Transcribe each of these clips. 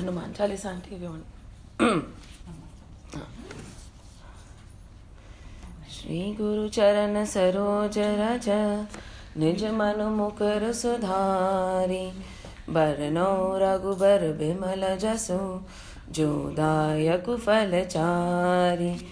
Hanuman Chalisa aunty you श्री गुरु चरण सरोज रज, निज मन मुकर सुधारी। बरनौ रघुबर बिमल जसु, जो दायक फल चारी।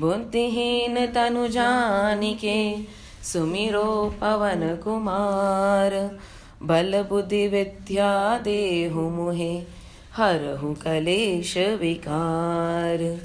बुद्धिहीन तनु जानिके, सुमिरो पवन कुमार। बल बुद्धि विद्या देहु मुहे हरहु कलेश विकार।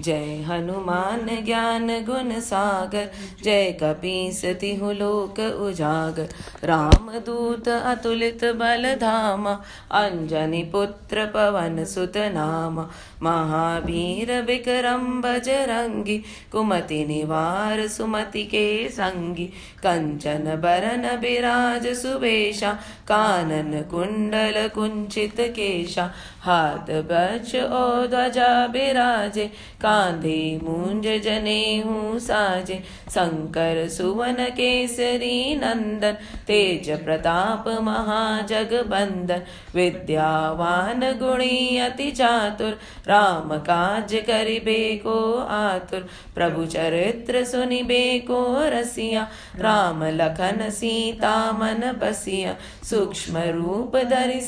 जय हनुमान ज्ञान गुण सागर, जय कपीस तिहु लोक उजागर। राम दूत अतुलित बल धामा अंजनी पुत्र पवन सुत नामा। महावीर विक्रम बजरंगी कुमति निवार सुमति के संगी, कंचन बरन बिराज सुबेशा कानन कुंडल कुंचित केशा, हाथ बच ओ ध्वजा बिराजे, कांधे मूंज जने हूँ साजे, शंकर सुवन केसरी नंदन, तेज प्रताप महाजग बंदन विद्यावान गुणी अति चातुर राम काज करिबे को आतुर प्रभु चरित्र सुनिबे को रसिया राम लखन सीता मन बसिया सूक्ष्म रूप धरि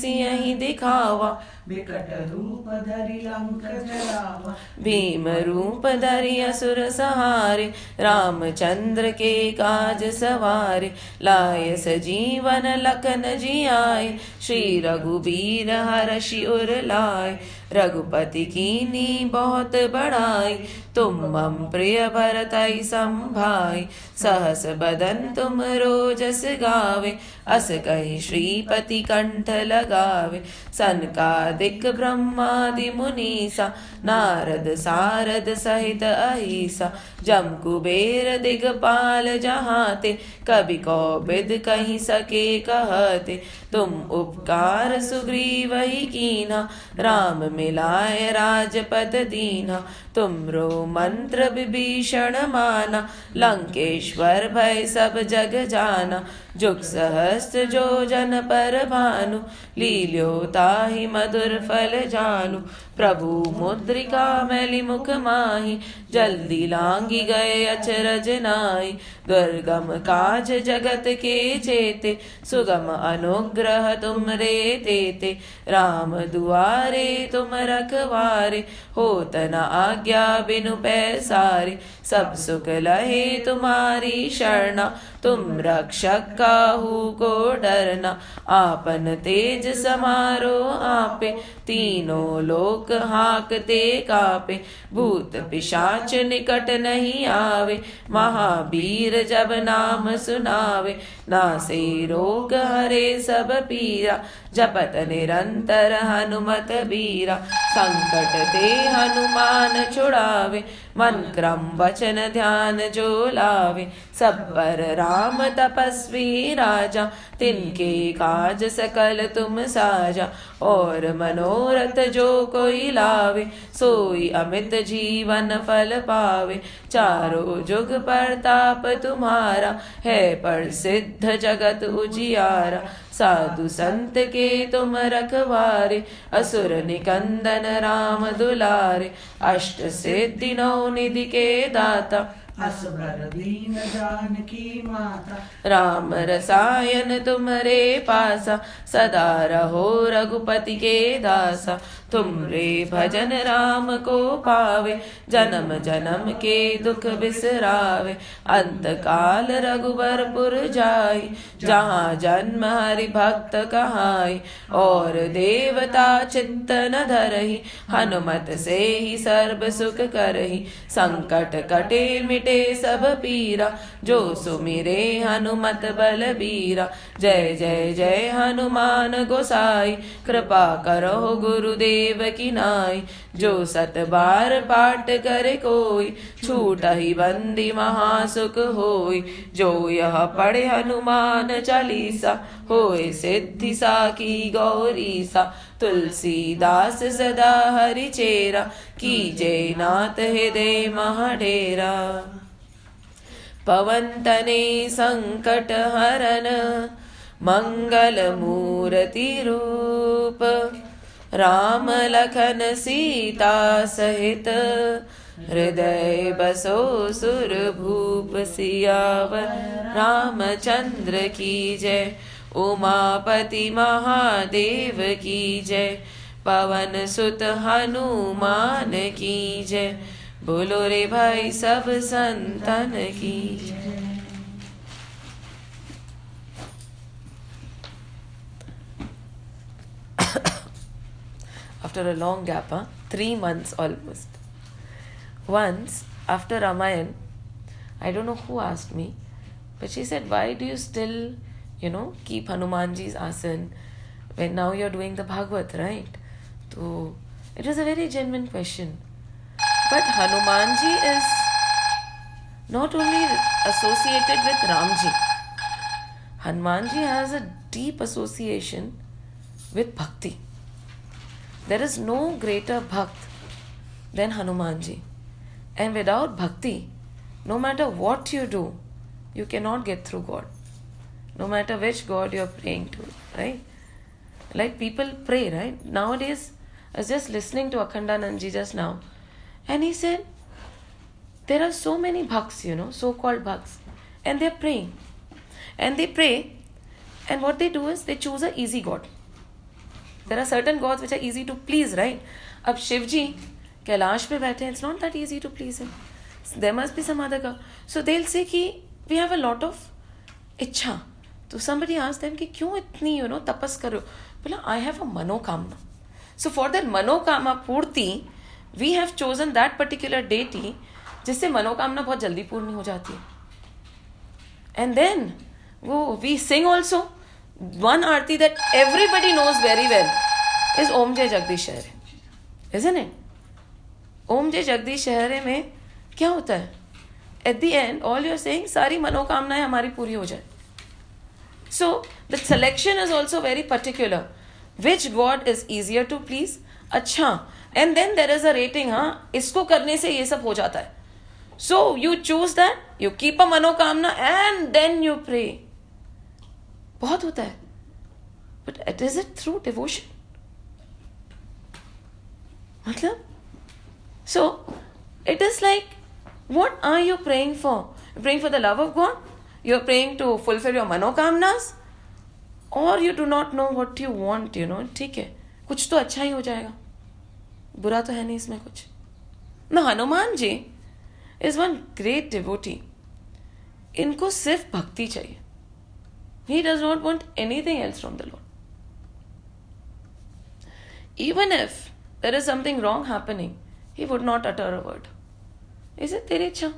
भीम रूप धरि असुर सहारे रामचंद्र के काज सवारे लाय सजीवन लखन जियाए श्री रघुबीर हर्षि उर लाए रघुपति कीनी बहुत बड़ाई तुम मम प्रिय भरतई संभाई सहस बदन तुम रोजस गावे अस कही श्रीपति कंठ लगावे सनकादिक ब्रह्मादि मुनीसा नारद सारद सहित अहिसा जम कुबेर दिगपाल जहाते कभी कौबिद कहीं सके कहते, तुम उपकार सुग्रीव ही कीना, राम मिलाए राजपद दीना तुमरो मंत्र विभीषण माना, लंकेश्वर भय सब जग जाना जुग सहस्त्र जो जन पर भानु लील्यो ताहि मधुर फल जानू। प्रभु मुद्रिका मैली मुख माही, जल्दी लांगी गए अचरज नाई। दुर्गम काज जगत के चेते, सुगम अनुग्रह तुम रे तेते राम दुआरे तुम रखवारे, होत न आज्ञा बिनु पैसारे। सब सुख लहे तुम्हारी शरणा, तुम रक्षक काहू को डरना। आपन तेज समारो आपे, तीनों लोक हाकते कापे। भूत पिशाच निकट नहीं आवे। महावीर जब नाम सुनावे। नासे रोग हरे सब पीरा। जपत निरंतर हनुमत बीरा। संकट ते हनुमान छुड़ावे। मन क्रम वचन ध्यान जो लावे सब पर राम तपस्वी राजा, तिनके काज सकल तुम साजा, और मनोरथ जो कोई लावे, सोई अमित जीवन फल पावे। चारों जुग पर ताप तुम्हारा, है पर सिद्ध जगत उजियारा। साधु संत के तुम रखवारे असुर निकंदन राम दुलारे। अष्ट सिद्धि नौ निधि के दाता असुर दीन जानकी माता। राम रसायन तुम्हारे पासा सदा रहो रघुपति के दासा। तुम रे भजन राम को पावे, जन्म जन्म के दुख बिसरावे। अंत काल रघुबरपुर जाय जहाँ जन्म हरि भक्त कहाई। और देवता चित्त न धरही, हनुमत से ही सर्व सुख करही। संकट कटे मिटे सब पीरा, जो सुमिरे हनुमत बल बीरा। जय जय जय हनुमान गोसाई, कृपा करो गुरुदेव। की नाई जो सत बार पाठ करे कोई, छूट ही बंदी महासुख होई, जो यह पढ़े हनुमान चालीसा, होए सिद्धि साकी गौरी सा तुलसीदास सदा हरि चेरा की जय नाथ हृदय महाडेरा। पवन तने संकट हरन, मंगल मूर्ति रूप। राम लखन सीता सहित। हृदय बसो सुर भूप सियावर। रामचंद्र की जय। उमापति महादेव की जय। पवन सुत हनुमान की जय। बोलो रे भाई सब संतन की जय। After a long gap, huh? three months almost. Once, after Ramayan, I don't know who asked me, but she said, Why do you still, you know, keep Hanumanji's asan when now you're doing the Bhagavad, right? So it was a very genuine question. But Hanumanji is not only associated with Ramji, Hanumanji has a deep association with Bhakti. There is no greater Bhakt than Hanumanji. And without Bhakti, no matter what you do, you cannot get through God. No matter which God you're praying to, right? Like people pray, right? Nowadays, I was just listening to Akhandanandji just now, and he said, there are so many bhaks, you know, so called bhaks, and they're praying. And they pray, and what they do is they choose a easy God. There are certain gods which are easy to please, right? अब शिव जी कैलाश पे बैठे हैं it's not that easy to please him there must be some other का so they say कि we have a lot of इच्छा तो somebody ask them कि क्यों इतनी यू नो तपस करो बोला आई हैव अ मनोकामना सो फॉर दैट मनोकामना पूर्ति we have chosen that particular deity जिससे मनोकामना बहुत जल्दी पूर्ण हो जाती है। एंड देन वो we sing also one arti that everybody knows very well is Om Jai Jagdish Shahare. Isn't it? Om Jai Jagdish Shahare में क्या होता है at the end all you're saying सारी मनोकामनाएँ हमारी पूरी हो जाए so the selection is also very particular which god is easier to please अच्छा and then there is a rating हाँ इसको करने से ये सब हो जाता है so you choose that you keep a मनोकामना एंड देन यू प्रे बहुत होता है। But it is it through devotion मतलब? So it is like what are you praying for praying for the love of god you are praying to fulfil your मनोकामनाज or you do not know what you want you know ठीक है। कुछ तो अच्छा ही हो जाएगा। बुरा तो है नहीं इसमें कुछ। न, Hanuman ji is one great devotee इनको सिर्फ़ भक्ति चाहिए। He does not want anything else from the Lord. Even if there is something wrong happening, he would not utter a word. Is it तेरी इच्छा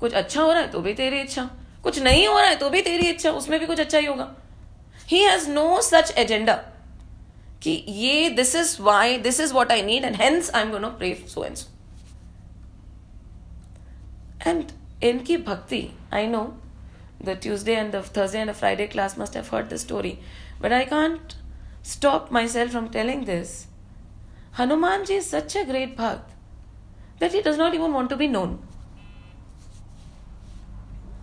कुछ अच्छा हो रहा है तो भी तेरी इच्छा कुछ नहीं हो रहा है तो भी तेरी इच्छा उसमें भी कुछ अच्छा ही होगा ही हैज़ नो सच एजेंडा कि ये this is why this is what I need and hence I am gonna pray so and so and इनकी भक्ति I know the Tuesday and the Thursday and the Friday class must have heard the story. But I can't stop myself from telling this. Hanumanji is such a great bhakt that he does not even want to be known.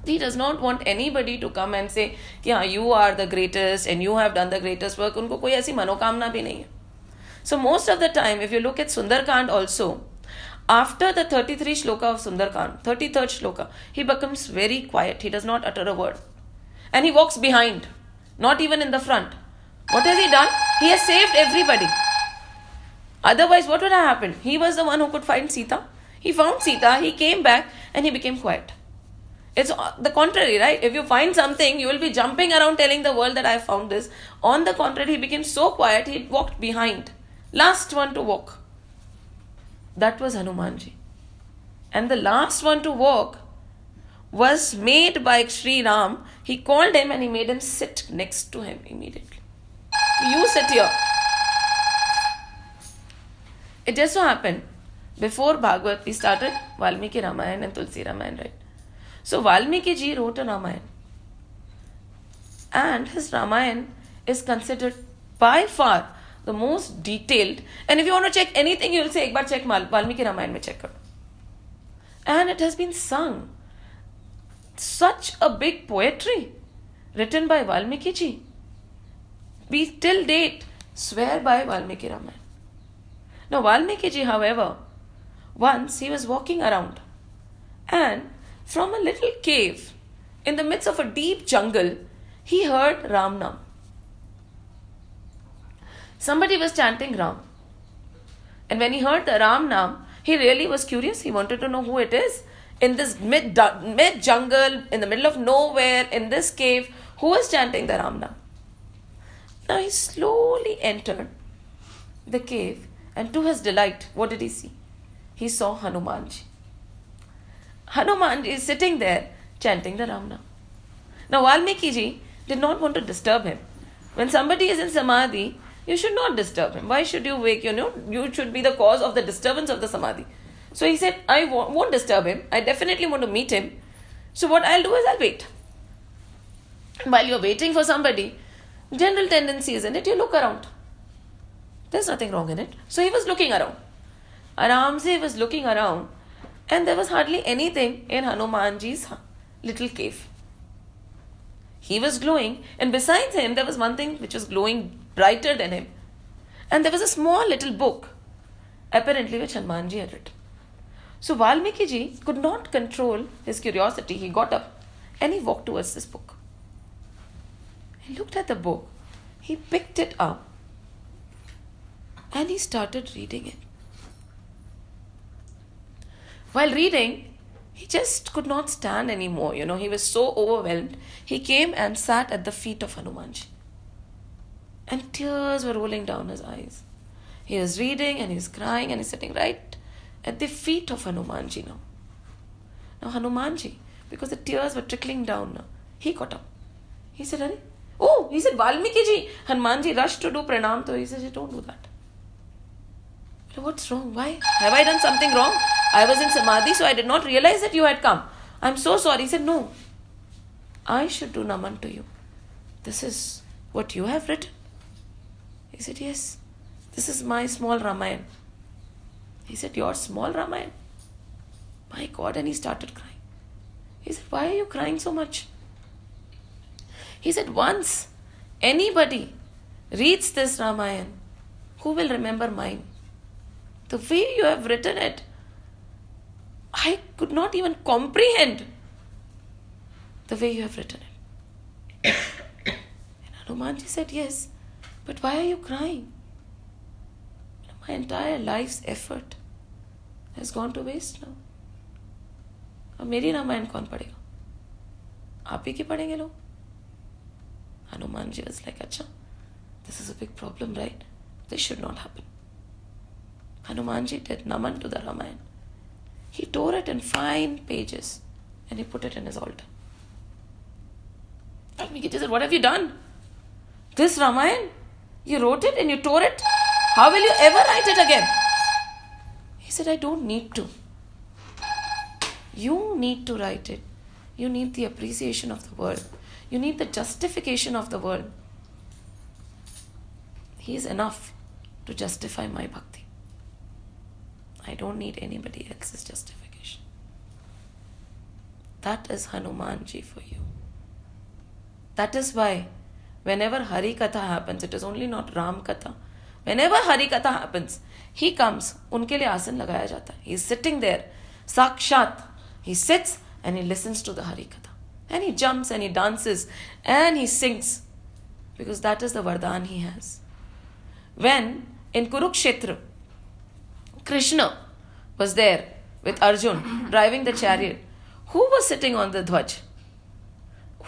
He does not want anybody to come and say, yeah, you are the greatest and you have done the greatest work. उनको कोई ऐसी मनोकामना भी नहीं है. So most of the time, if you look at Sundarkand also, after the 33 shloka of Sundarkand, 33rd shloka, he becomes very quiet. He does not utter a word. And he walks behind, not even in the front. What has he done? He has saved everybody. Otherwise, what would have happened? He was the one who could find Sita. He found Sita, he came back, and he became quiet. It's the contrary, right? If you find something, you will be jumping around telling the world that I found this. On the contrary, he became so quiet, he walked behind. Last one to walk. That was Hanumanji. And the last one to walk was made by Sri Ram. He called him and he made him sit next to him immediately. You sit here. It just so happened before Bhagavad we started Valmiki Ramayana and Tulsi Ramayana, right? So Valmiki ji wrote a Ramayana. And his Ramayana is considered by far the most detailed. And if you want to check anything you'll say ek bar check Mal- valmiki ramayan mein check karo. And it has been sung. Such a big poetry written by valmiki ji. We till date swear by valmiki ramayan. Now valmiki ji however once he was walking around and from a little cave in the midst of a deep jungle he heard ramnam Somebody was chanting Ram. And when he heard the Ram Nam, he really was curious. He wanted to know who it is. In this mid, mid jungle, in the middle of nowhere, in this cave, who was chanting the Ram Nam? Now he slowly entered the cave, and to his delight, what did he see? He saw Hanumanji. Hanumanji is sitting there chanting the Ram Nam. Now Valmiki ji did not want to disturb him. When somebody is in samadhi, you should not disturb him. Why should you wake? You know, you should be the cause of the disturbance of the samadhi. So he said, I won't disturb him. I definitely want to meet him. So what I'll do is I'll wait. While you're waiting for somebody, general tendency is in it, you look around. There's nothing wrong in it. So he was looking around. Aramse was looking around, and there was hardly anything in Hanumanji's little cave. He was glowing, and besides him, there was one thing which was glowing brighter than him. And there was a small little book, apparently which Hanumanji had written. So Valmiki ji could not control his curiosity. He got up and he walked towards this book. He looked at the book, he picked it up, and he started reading it. While reading, he just could not stand anymore. You know, he was so overwhelmed. He came and sat at the feet of Hanumanji and tears were rolling down his eyes. He was reading and he was crying and he's sitting right at the feet of Hanumanji now. Now Hanumanji, because the tears were trickling down now, he got up. He said, Are? Oh, he said, Valmiki ji. Hanumanji rushed to do pranam to. He said, Don't do that. What's wrong? Why? Have I done something wrong? I was in samadhi, so I did not realize that you had come. I'm so sorry. He said, No. I should do naman to you. This is what you have written. He said, Yes, this is my small Ramayana. He said, Your small Ramayana? My God. And he started crying. He said, Why are you crying so much? He said, Once anybody reads this Ramayana, who will remember mine? The way you have written it, I could not even comprehend the way you have written it. and Hanumanji said, Yes, but why are you crying? My entire life's effort has gone to waste now. अब मेरी रामायण कौन पढ़ेगा आप ही की पढ़ेंगे लोग Hanuman ji was like अच्छा this is a big problem right this should not happen Hanuman ji did naman to the Ramayan. He tore it in fine pages and he put it in his altar. Valmiki said, What have you done? This Ramayan? You wrote it and you tore it? How will you ever write it again? He said, I don't need to. You need to write it. You need the appreciation of the world. You need the justification of the world. He is enough to justify my bhakti. I don't need anybody else's justification. That is Hanumanji for you. That is why whenever Hari Katha happens, it is only not Ram Katha. Whenever Hari Katha happens, he comes, उनके लिए आसन लगाया जाता है. He is sitting there, sakshat. He sits and he listens to the Hari Katha. And he jumps and he dances and he sings because that is the Vardhan he has. When in Kurukshetra, Krishna was there with Arjun driving the chariot, who was sitting on the Dwaj?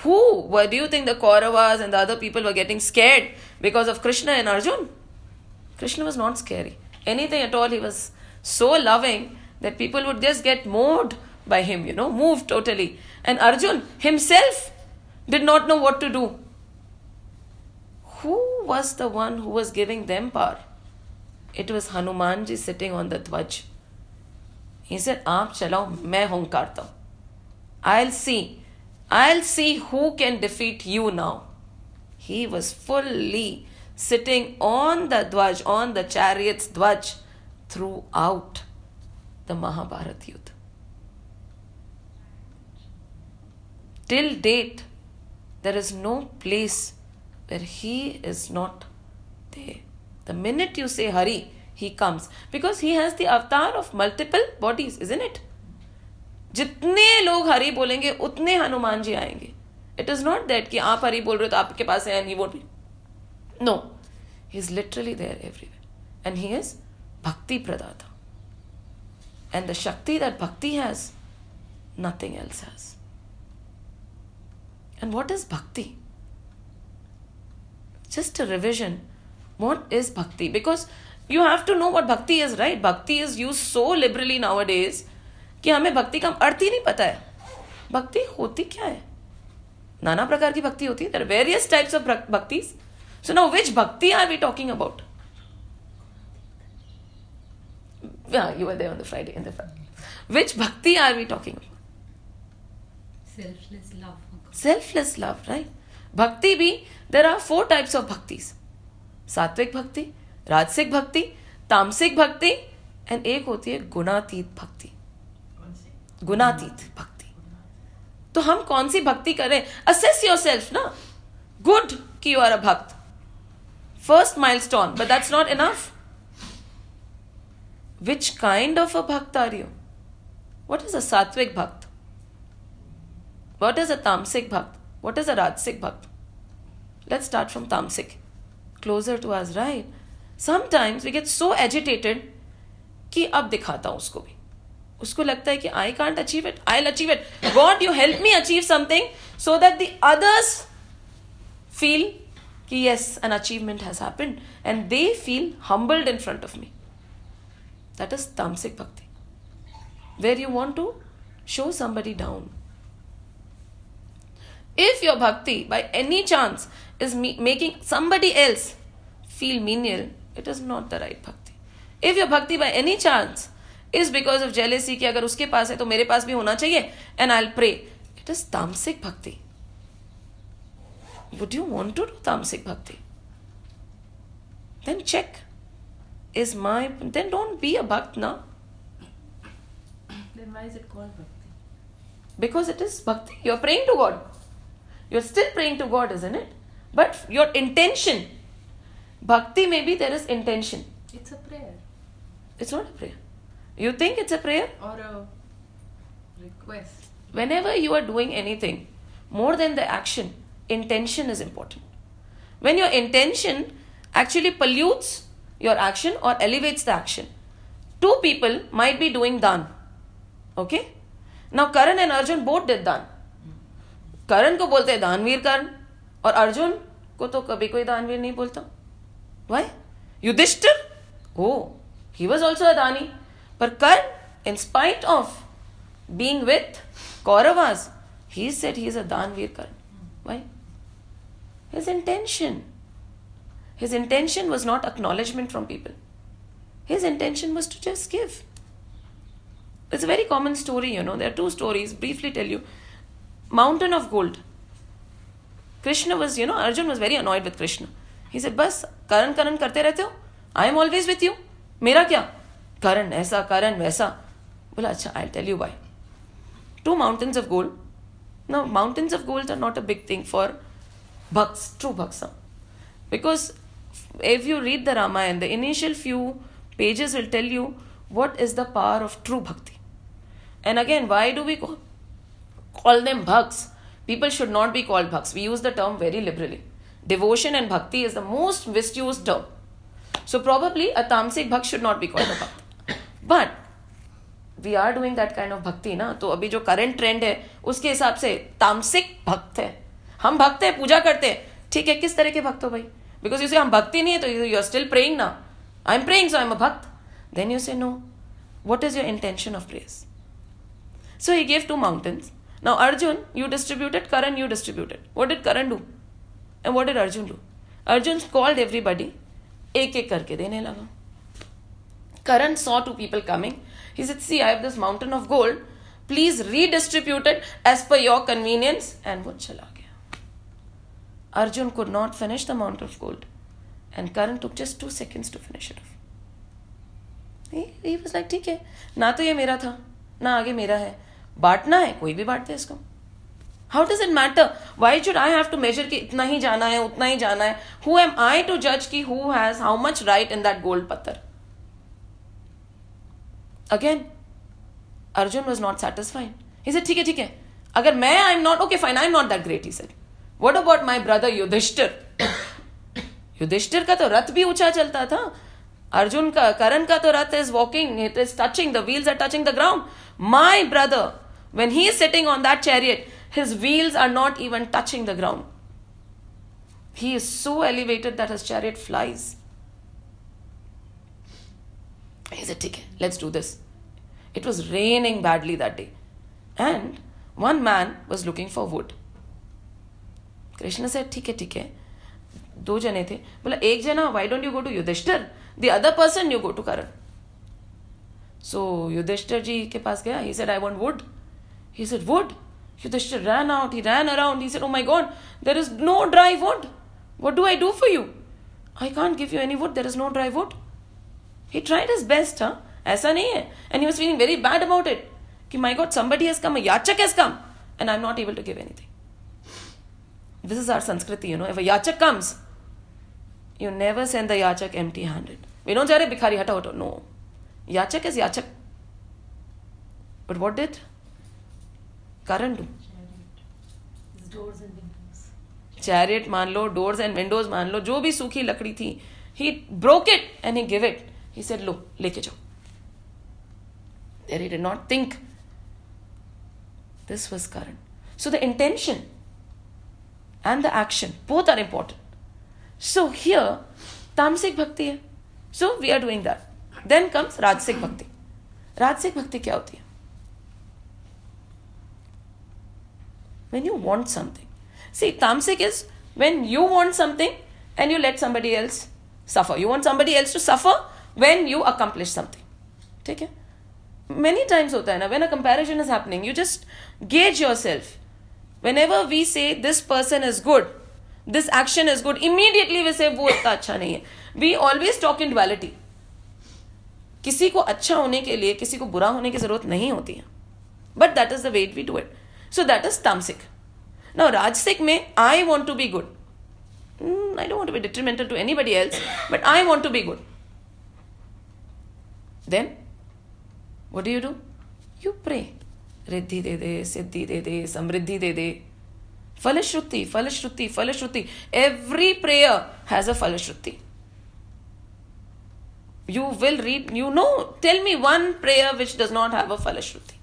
Who? Why do you think the Kauravas and the other people were getting scared because of Krishna and Arjun? Krishna was not scary. Anything at all, he was so loving that people would just get moved by him, you know, moved totally. And Arjun himself did not know what to do. Who was the one who was giving them power? It was Hanumanji sitting on the Dwaj. He said, Aap chalao, main hunkarta. I'll see I'll see who can defeat you now. He was fully sitting on the Dwaj, on the chariot's Dwaj throughout the Mahabharat Yuddha. Till date, there is no place where he is not there. The minute you say Hari, he comes because he has the avatar of multiple bodies isn't it जितने लोग हरी बोलेंगे, उतने हनुमान जी आएँगे। It is not that कि आप हरी बोल रहे हो तो आपके पास है and he would know he is literally there everywhere and he is भक्ति प्रदाता एंड द शक्ति दैट भक्ति has nothing else has and what is भक्ति just a revision. What is bhakti? Because you have to know what bhakti is, right? Bhakti is used so liberally nowadays कि हमें भक्ति का अर्थ ही नहीं पता है। भक्ति होती क्या है? नाना प्रकार की भक्ति होती है। देर वेरियस टाइप्स ऑफ़ भक्ति सो नो विच भक्ति are we talking about you are there on the Friday in the which भक्ति are we talking selfless love selfless love right भक्ति भी there are four types of भक्ति सात्विक भक्ति राजसिक भक्ति तामसिक भक्ति एंड एक होती है गुणातीत भक्ति। गुणातीत भक्ति। तो हम कौन सी भक्ति करें? असेस योर सेल्फ ना? गुड कि यू आर अ भक्त first milestone but that's not enough which kind of a भक्त are you what is a सात्विक भक्त वट इज़ अ तामसिक भक्त वट इज़ अ राजसिक भक्त लेट्स स्टार्ट फ्रॉम तामसिक closer to us right sometimes we get so agitated कि अब दिखाता हूँ उसको भी। उसको लगता है कि I can't achieve it I'll achieve it won't you help me achieve something so that the others feel कि yes an achievement has happened and they feel humbled in front of me that is तामसिक भक्ति where you want to show somebody down if your भक्ति by any chance is making somebody else feel menial it is not the right भक्ति if your भक्ति by any chance is because of jealousy कि अगर उसके पास है तो मेरे पास भी होना चाहिए and I'll pray it is तामसिक भक्ति would you want to do तामसिक भक्ति then check is my then don't be a भक्त ना बिकॉज़ इट इज़ भक्ति you are praying to god you are still praying to god is in it but your intention भक्ति में भी there is intention it's a prayer it's not a prayer you think it's a prayer or a request. whenever you are doing anything more than the action intention is important when your intention actually pollutes your action or elevates the action two people might be doing dan okay now karan and arjun both did dan करण को बोलते हैं दानवीर कर्ण और अर्जुन को तो कभी कोई दानवीर नहीं बोलता why Yudhishthir oh he was also a दानी पर Karna in spite of being with Kauravas, he said he is a Danvir Karan. Why? His intention. His intention was not acknowledgement from people. His intention was to just give. It's a very common story, you know. There are two stories. Briefly tell you. Mountain of gold. Krishna was, you know, Arjun was very annoyed with Krishna. He said, बस करण करण करते रहते हो I am always with you मेरा क्या करण ऐसा करण वैसा बोला अच्छा I tell you Y two mountains of gold. Now, mountains of gold are not a big thing for bhaks, true bhaks. huh? Because if you read the Ramayana, the initial few pages will tell you what is the power of true bhakti. And again, why do we call, call them bhaks? People should not be called bhaks. We use the term very liberally. Devotion and bhakti is the most misused term. So, probably a tamasic bhakt should not be called a bhakt. But we are doing that kind of भक्ति ना तो अभी जो current trend है, उसके हिसाब से तामसिक भक्त है। हम भक्त है, पूजा करते हैं। ठीक है, किस तरह के भक्त हो भाई? बिकॉज़ यू से हम भक्ति नहीं है तो यू आर स्टिल प्रेइंग ना? I am praying so I am a भक्त then you say no what is your intention of prayers so he gave two mountains now Arjun you distributed Karan you distributed what did Karan do and what did Arjun do Arjun called everybody एक एक करके देने लगा। Karan saw two people coming. He said, See, I have this mountain of gold. Please redistribute it as per your convenience. And वो चला गया. Arjun could not finish the mountain of gold. And Karan took just two seconds to finish it off. He, he was like, ठीक है ना तो ये मेरा था ना आगे मेरा है बांटना है कोई भी बांट दे इसको how does it matter why should I have to measure कि इतना ही जाना है उतना ही जाना है हु एम आई टू जज कि who has how much right in that gold पत्थर Again, Arjun was not satisfied. He said, ठीक है ठीक है अगर मैं I am not okay fine I am not that great he said what about my brother Yudhishthir Yudhishthir का तो रथ भी ऊंचा चलता था अर्जुन का करण का तो रथ is walking it is touching the wheels are touching the ground my brother when he is sitting on that chariot his wheels are not even touching the ground he is so elevated that his chariot flies I said, ठीक है let's do this it was raining badly that day and one man was looking for wood Krishna से ठीक है ठीक है दो जने थे। बोला एक जना why don't you go to Yudhishthir the other person you go to Karan so Yudhishthir ji के पास गया he said I want wood he said wood Yudhishthir ran out he ran around he said oh my god there is no dry wood what do I do for you I can't give you any wood there is no dry wood he tried his best हा ऐसा नहीं है. And he was feeling very bad about it कि my God somebody has come yachak has come and I am not able to give anything this is our sanskriti you know if yachak comes you never send the yachak empty handed we don't अरे, भिखारी, हटाओ हटाओ no yachak is yachak. But what did Karan do charity मान लो doors and Windows मान लो, जो भी सूखी लकड़ी थी he broke it and he give it he said लो लेके जाओ there he did not think this was Karan so the intention and the action both are important so here tamasic bhakti hai so we are doing that then comes rajasic bhakti rajasic bhakti क्या होती है when you want something see tamasic is when you want something and you let somebody else suffer you want somebody else to suffer when you accomplish something ठीक है many times होता है ना when a comparison is happening you just gauge yourself whenever we say this person is good this action is good immediately we say वो इतना अच्छा नहीं है we always talk in duality किसी को अच्छा होने के लिए किसी को बुरा होने की ज़रूरत नहीं होती है but that is the way we do it so that is तामसिक नाउ राजसिक में I want to be good I don't to be detrimental to anybody else but I want to be good then what do you do? You pray. रिद्धि दे दे सिद्धि दे दे समृद्धि दे दे फलश्रुति फलश्रुति फलश्रुति every prayer has a फलश्रुति you will read you know tell me one prayer which does not have a falashruti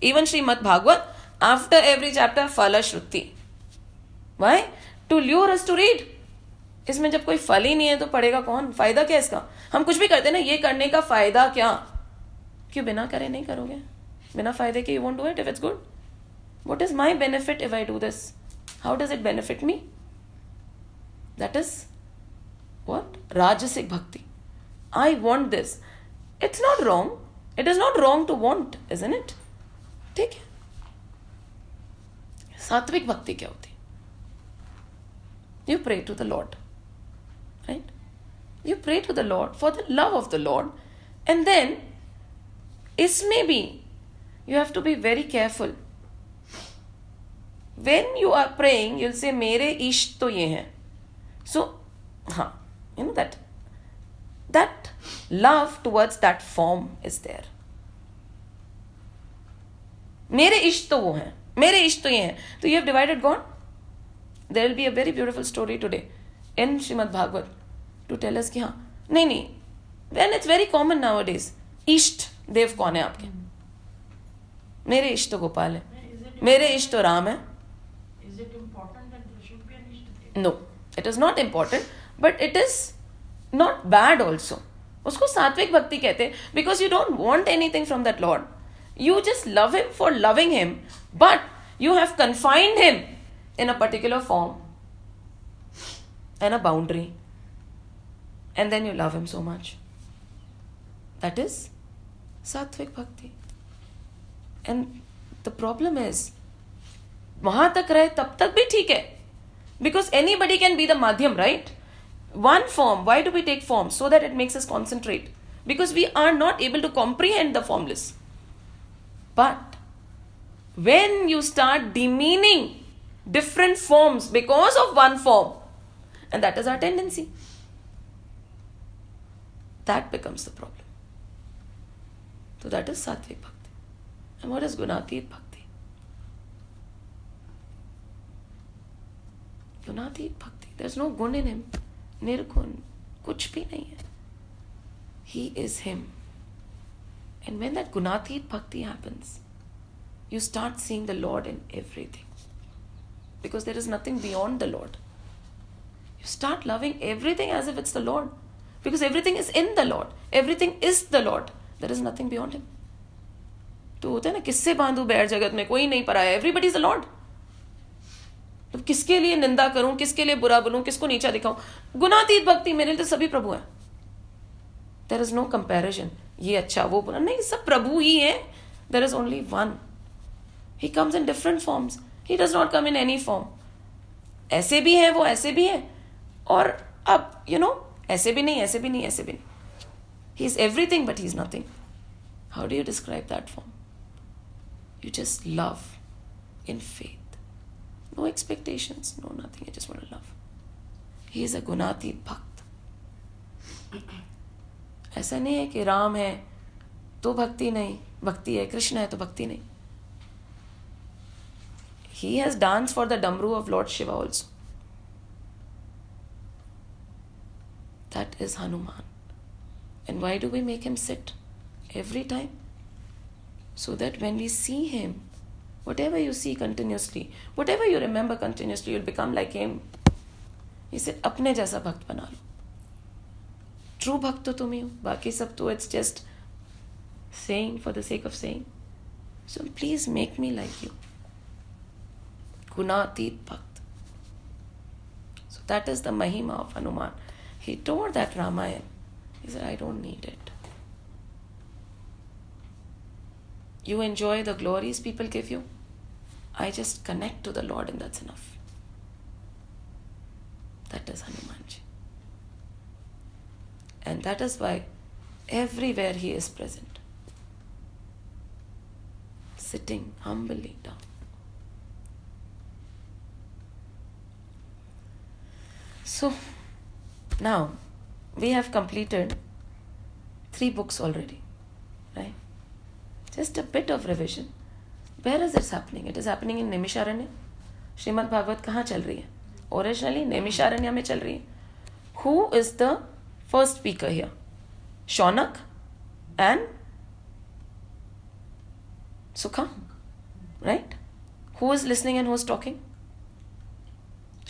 even Srimad Bhagavad after every chapter falashruti why to lure us to read इसमें जब कोई फल ही नहीं है तो पढ़ेगा कौन फ़ायदा क्या इसका हम कुछ भी करते ना, ये करने का फ़ायदा क्या? क्यों बिना करे नहीं करोगे? बिना फ़ायदे के you want do it if it's good what is my benefit if I do this how does it benefit me that is what? Rajasic bhakti. I want this. It's not wrong. It is not wrong to want, isn't it? ठीक है? सात्विक भक्ति क्या होती? You pray to the lord you pray to the Lord for the love of the Lord and then इसमें भी you have to be very careful when you are praying you'll से मेरे इष्ट तो ये हैं सो हाँ you know that that love towards that form is there मेरे इष्ट तो वो हैं मेरे इष्ट तो ये हैं तो you have divided God there will be a very beautiful story today in Shrimad Bhagavat To tell us कि हाँ नहीं नहीं when it's very common nowadays इष्ट देव कौन है आपके? मेरे इष्ट तो गोपाल है। मेरे इष्ट तो राम है? No it is not important but it is not bad also उसको सात्विक भक्ति कहते हैं because you don't want anything from that lord you just love him for loving him but you have confined him in a particular form and a boundary and then you love him so much. That is sattvic bhakti. And the problem is, वहां तक रहे तब तक भी ठीक है because any buddy can be the माध्यम right one form why do we take form so that it makes us concentrate because we are not able to comprehend the formless but when you start demeaning different forms because of one form, and that is our tendency, that becomes the problem. So that is Sattvic Bhakti. And what is Gunatit Bhakti? Gunatit Bhakti. There's no gun in him. Nirgun. Kuch bhi nahi hai. He is him. And when that Gunatit Bhakti happens, you start seeing the Lord in everything. Because there is nothing beyond the Lord. You start loving everything as if it's the Lord. Because everything is in the Lord. Everything is the Lord. There is nothing beyond Him. तो होता है ना, किससे बांधू बैर जगत में? कोई नहीं पराया। एवरीबडी इज़ लॉर्ड तो किसके लिए निंदा करूँ? किसके लिए बुरा बोलूँ किसको नीचा दिखाऊँ? गुनातीत भक्ति मेरे लिए तो सभी प्रभु हैं। देर इज़ नो कंपेरिजन ये अच्छा वो बुरा। नहीं, सब प्रभु ही है। There is only one he comes in different forms he does not come in any form ऐसे भी हैं, वो ऐसे भी हैं। और अब यू नो ऐसे भी नहीं, ऐसे भी नहीं, ऐसे भी नहीं। He is everything but he is nothing how do you describe that form you just love in faith no expectations no nothing I just love he is a gunatit bhakt ऐसा नहीं है कि राम है तो भक्ति नहीं, भक्ति है, कृष्ण है तो भक्ति नहीं। He has danced for the Damru of Lord Shiva also. That is Hanuman. And why do we make him sit every time? So that when we see him, whatever you see continuously, whatever you remember continuously, you'll become like him. He said, अपने जैसा भक्त बना लो true भक्त तो तुम ही हो बाकी सब तो it's just saying for the sake of saying. So please make me like you. Gunatit Bhakt. So that is the Mahima of Hanuman. He told that Ramayana. He said, I don't need it. You enjoy the glories people give you. I just connect to the Lord and that's enough. That is Hanumanji. And that is why everywhere he is present, sitting humbly down. So now we have completed three books already, right? Just a bit of revision. Where is this happening? It is happening in Nimisharanya. Shrimad Bhagavat कहाँ चल रही है originally Naimisharanya में चल रही है who is the first speaker here Shaunak and सुखा right who is listening and who is talking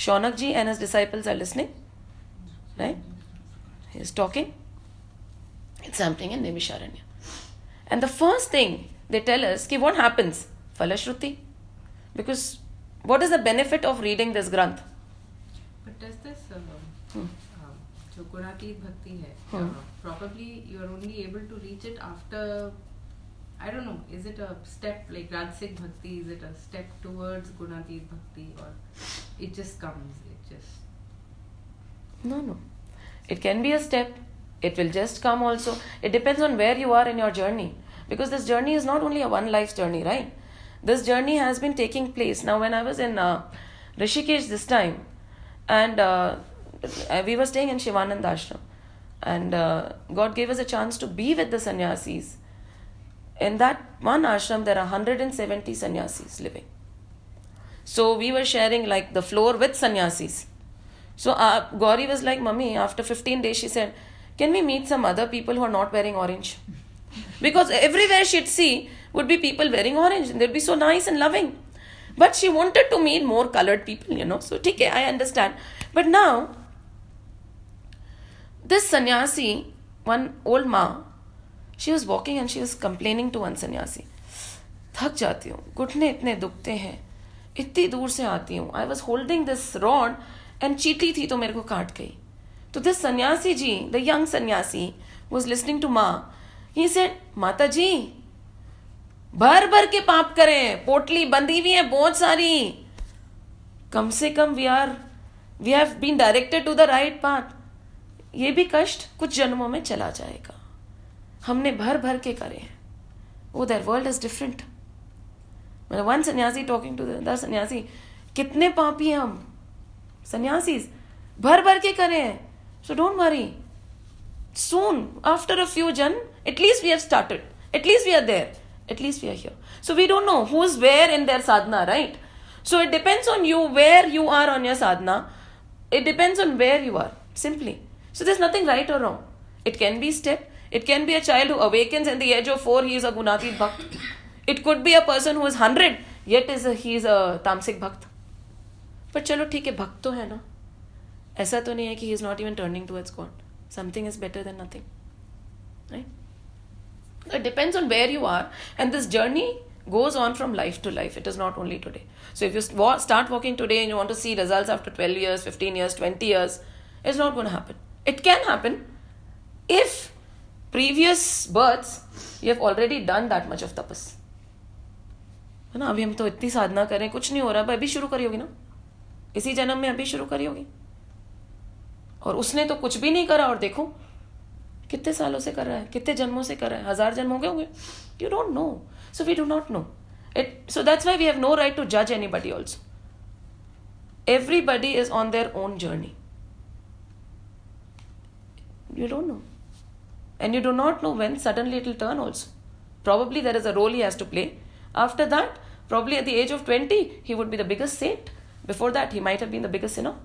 Shaunak ji and his disciples are listening, right? He is talking. It's happening in Nimisharanya. And the first thing they tell us, ki what happens? Falashruti. Because what is the benefit of reading this granth? But does this uh, Hmm. um, जो गुणातीत भक्ति है Hmm. uh, probably you are only able to reach it after I don't know is it a step like Rajasic Bhakti is it a step towards Gunatit Bhakti or it just comes it just no, no. It can be a step. It will just come also. It depends on where you are in your journey. Because this journey is not only a one life journey, right? This journey has been taking place. Now, when I was in uh, Rishikesh this time, and uh, we were staying in Shivanand Ashram, and uh, God gave us a chance to be with the sannyasis. In that one ashram, there are 170 sannyasis living. So we were sharing like the floor with sannyasis. So uh, Gauri was like, Mummy, after 15 days, she said, Can we meet some other people who are not wearing orange? Because everywhere she'd see would be people wearing orange and they'd be so nice and loving. But she wanted to meet more colored people, you know. So, okay, I understand. But now, this sannyasi, one old ma, she was walking and she was complaining to one sannyasi. थक जाती हूँ घुटने इतने दुखते हैं इतनी दूर से आती हूँ I was holding this rod and चीटी थी तो मेरे को काट गई तो this sanyasi ji the young sanyasi was listening to Maa he said माता जी भर भर के पाप करें पोटली बंधी हुई है बहुत सारी कम से कम we are we have been directed to the right path ये भी कष्ट कुछ जन्मों में चला जाएगा हमने भर भर के करे हैं वो दैर वर्ल्ड इज़ डिफरेंट मतलब one sanyasi talking to the sanyasi कितने पापी हैं हम सन्यासी भर भर के करे। हैं so don't worry soon after a few जन at least we have started at least we are there at least we are here so we don't know who is where in their sadhana right so it depends on you where you are on your sadhana it depends on where you are simply so this nothing right और wrong it can be step it can be a child who awakens in the age of four he is a gunati bhakt it could be a person who is hundred yet is he is a tamasik bhakt पर चलो ठीक है भक्त तो है ना ऐसा तो नहीं है कि he is not even turning towards God something is better than nothing right it depends on where you are and this journey goes on from life to life. It is not only today. So if you start walking today and you want to see results after 12 years, 15 years, 20 years, it's not going to happen. It can happen if previous births you have already done that much of tapas. है ना अभी हम तो इतनी साधना करें कुछ नहीं हो रहा भाई अभी शुरू करी होगी ना इसी जन्म में अभी शुरू करी होगी। और उसने तो कुछ भी नहीं करा, और देखो, कितने सालों से कर रहा है, कितने जन्मों से कर रहा है, हज़ार जन्म हो गए होंगे। You don't know so we do not know it so that's why we have no right to जज anybody also everybody is on their own journey you don't know and you do not know when suddenly it will turn also probably there is a role he has to play after that probably at the age of twenty he would be the biggest saint before that he might have been the biggest sinner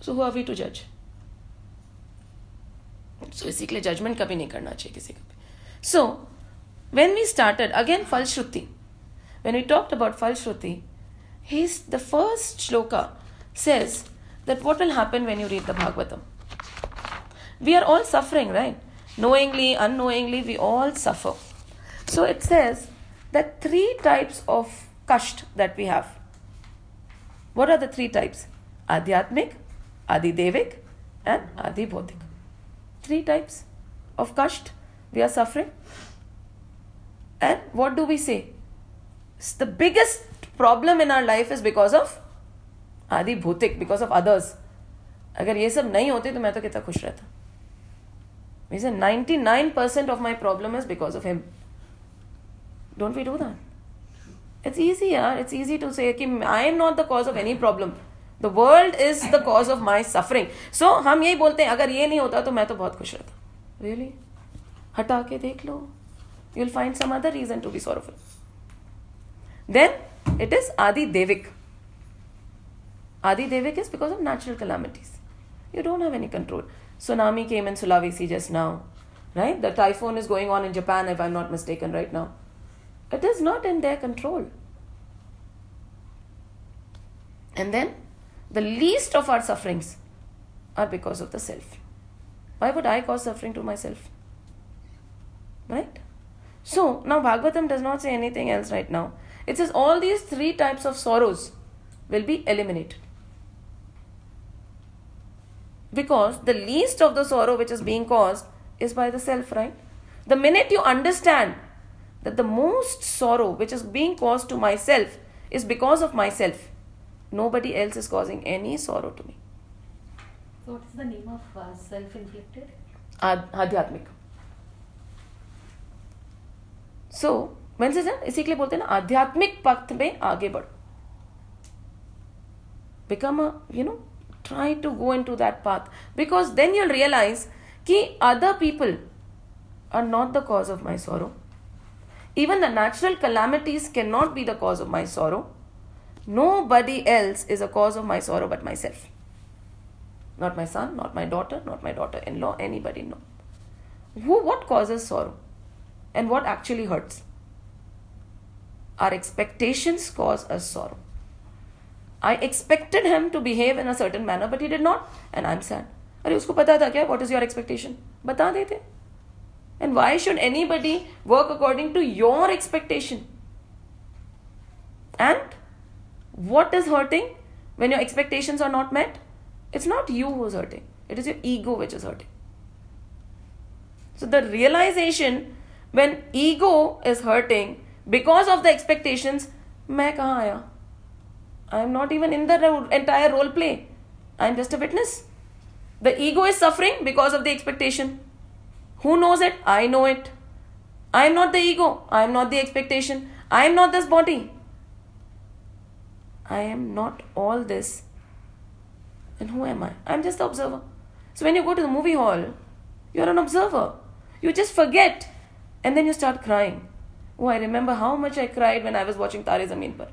so who are we to judge so इसीलिए judgment कभी नहीं करना चाहिए किसी का भी so when we started again falshruti when we talked about falshruti he's the first shloka says that what will happen when you read the bhagavatam we are all suffering right knowingly unknowingly we all suffer so it says that three types of kasht that we have what are the three types adhyatmik adidevik and adibhodik three types of kasht we are suffering and what do we say the biggest problem in our life is because of आदि भौतिक because of others अगर ये सब नहीं होते तो मैं तो कितना खुश रहता means ninety nine percent of my problem is because of him don't we do that it's easy यार इट्स ईजी टू से कि आई am not the cause of any problem the world is the cause of my suffering so हम यही बोलते हैं अगर ये नहीं होता तो मैं तो बहुत खुश रहता रियली हटा के देख लो you will find some other reason to be sorrowful then it is आदि देविक Adi Devik is because of natural calamities. You don't have any control. Tsunami came in Sulawesi just now, right? The typhoon is going on in Japan, if I'm not mistaken, right now. It is not in their control. And then the least of our sufferings are because of the self. Why would I cause suffering to myself? Right? So now Bhagavatam does not say anything else right now. It says all these three types of sorrows will be eliminated because the least of the sorrow which is being caused is by the self, right? The minute you understand that the most sorrow which is being caused to myself is because of myself, nobody else is causing any sorrow to me. So what is the name of uh, self-inflicted? Ad- आध्यात्मिक सो मैंने से जान इसी के लिए बोलते हैं ना आध्यात्मिक पथ में आगे बढ़ो become a you know try to go into that path because then you'll realize कि other people are not the cause of my sorrow even the natural calamities cannot be the cause of my sorrow nobody else is a cause of my sorrow but myself not my son not my daughter not my daughter-in-law anybody no who what causes sorrow and what actually hurts our expectations cause us sorrow I expected him to behave in a certain manner, but he did not, and I'm sad. अरे उसको पता था क्या what is your expectation? बता देते. And why should anybody work according to your expectation? And what is hurting when your expectations are not met? It's not you who's hurting. It is your ego which is hurting. So the realization when ego is hurting because of the expectations, मैं कहाँ आया? I am not even in the ro- entire role play. I am just a witness. The ego is suffering because of the expectation. Who knows it? I know it. I am not the ego. I am not the expectation. I am not this body. I am not all this. And who am I? I am just the observer. So when you go to the movie hall, you are an observer. You just forget. And then you start crying. Oh, I remember how much I cried when I was watching Tare Zameen Par.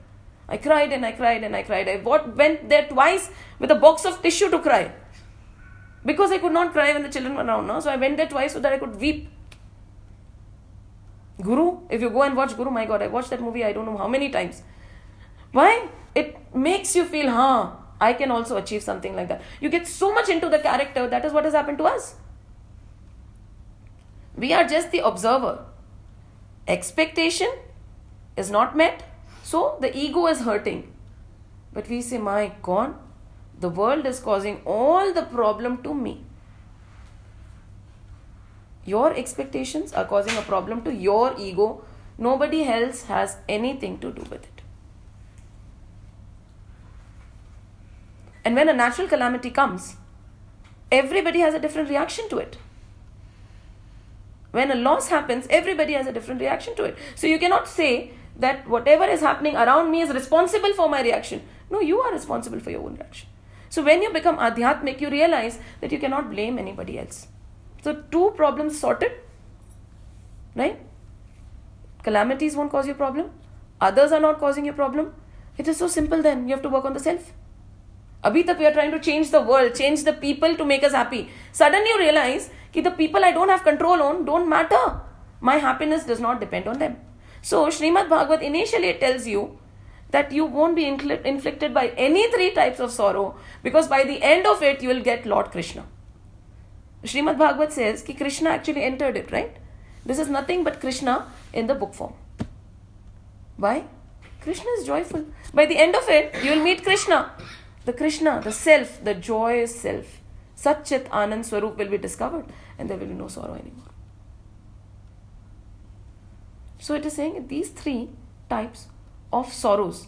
I cried and I cried and I cried. I went there twice with a box of tissue to cry. Because I could not cry when the children were around. No? So I went there twice so that I could weep. Guru, if you go and watch Guru, my God, I watched that movie I don't know how many times. Why? It makes you feel, huh, I can also achieve something like that. You get so much into the character, that is what has happened to us. We are just the observer. Expectation is not met, so the ego is hurting. But we say, my God, the world is causing all the problem to me. Your expectations are causing a problem to your ego. Nobody else has anything to do with it. And when a natural calamity comes, everybody has a different reaction to it. When a loss happens, everybody has a different reaction to it. So you cannot say that whatever is happening around me is responsible for my reaction. No, you are responsible for your own reaction. So when you become adhyatmic, you realize that you cannot blame anybody else. So, two problems sorted, right? Calamities won't cause you problem, others are not causing you problem. It is so simple then, you have to work on the self. Abhi tak we are trying to change the world, change the people to make us happy. Suddenly you realize that the people I don't have control on don't matter. My happiness does not depend on them. So Srimad Bhagavat initially tells you that you won't be inflicted by any three types of sorrow because by the end of it you will get Lord Krishna. Srimad Bhagavat says that Krishna actually entered it, right? This is nothing but Krishna in the book form. Why? Krishna is joyful. By the end of it, you will meet Krishna. The Krishna, the self, the joyous self. Satchit Anand Swarup will be discovered and there will be no sorrow anymore. So it is saying these three types of sorrows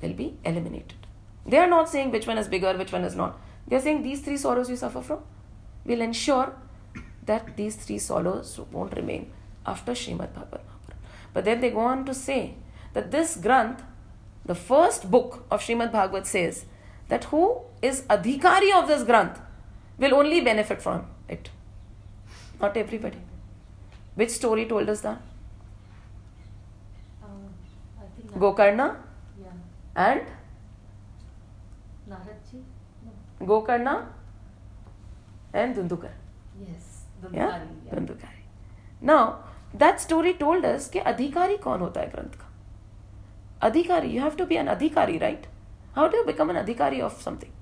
will be eliminated. They are not saying which one is bigger, which one is not. They are saying these three sorrows you suffer from will ensure that these three sorrows won't remain after Srimad Bhagavad But then they go on to say that this Granth, the first book of Srimad Bhagavad says that who is adhikari of this Granth will only benefit from it. Not everybody. Which story told us that? Gokarna and Gokarna and Dhundhukar Dhundhukari now that story told us के अधिकारी कौन होता है ग्रंथ का? Adhikari you have to be an adhikari right how do you become an adhikari of something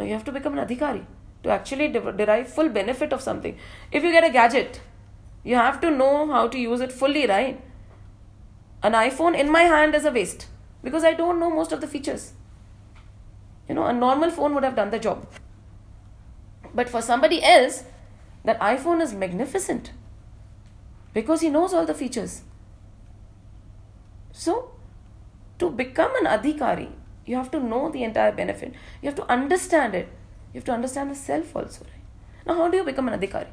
you have to become an adhikari to actually derive full benefit of something if you get a gadget you have to know how to use it fully right an iphone in my hand is a waste because i don't know most of the features you know, a normal phone would have done the job. But for somebody else, that iPhone is magnificent because he knows all the features. So, to become an adhikari, you have to know the entire benefit. You have to understand it. You have to understand the self also, right? Now, how do you become an adhikari?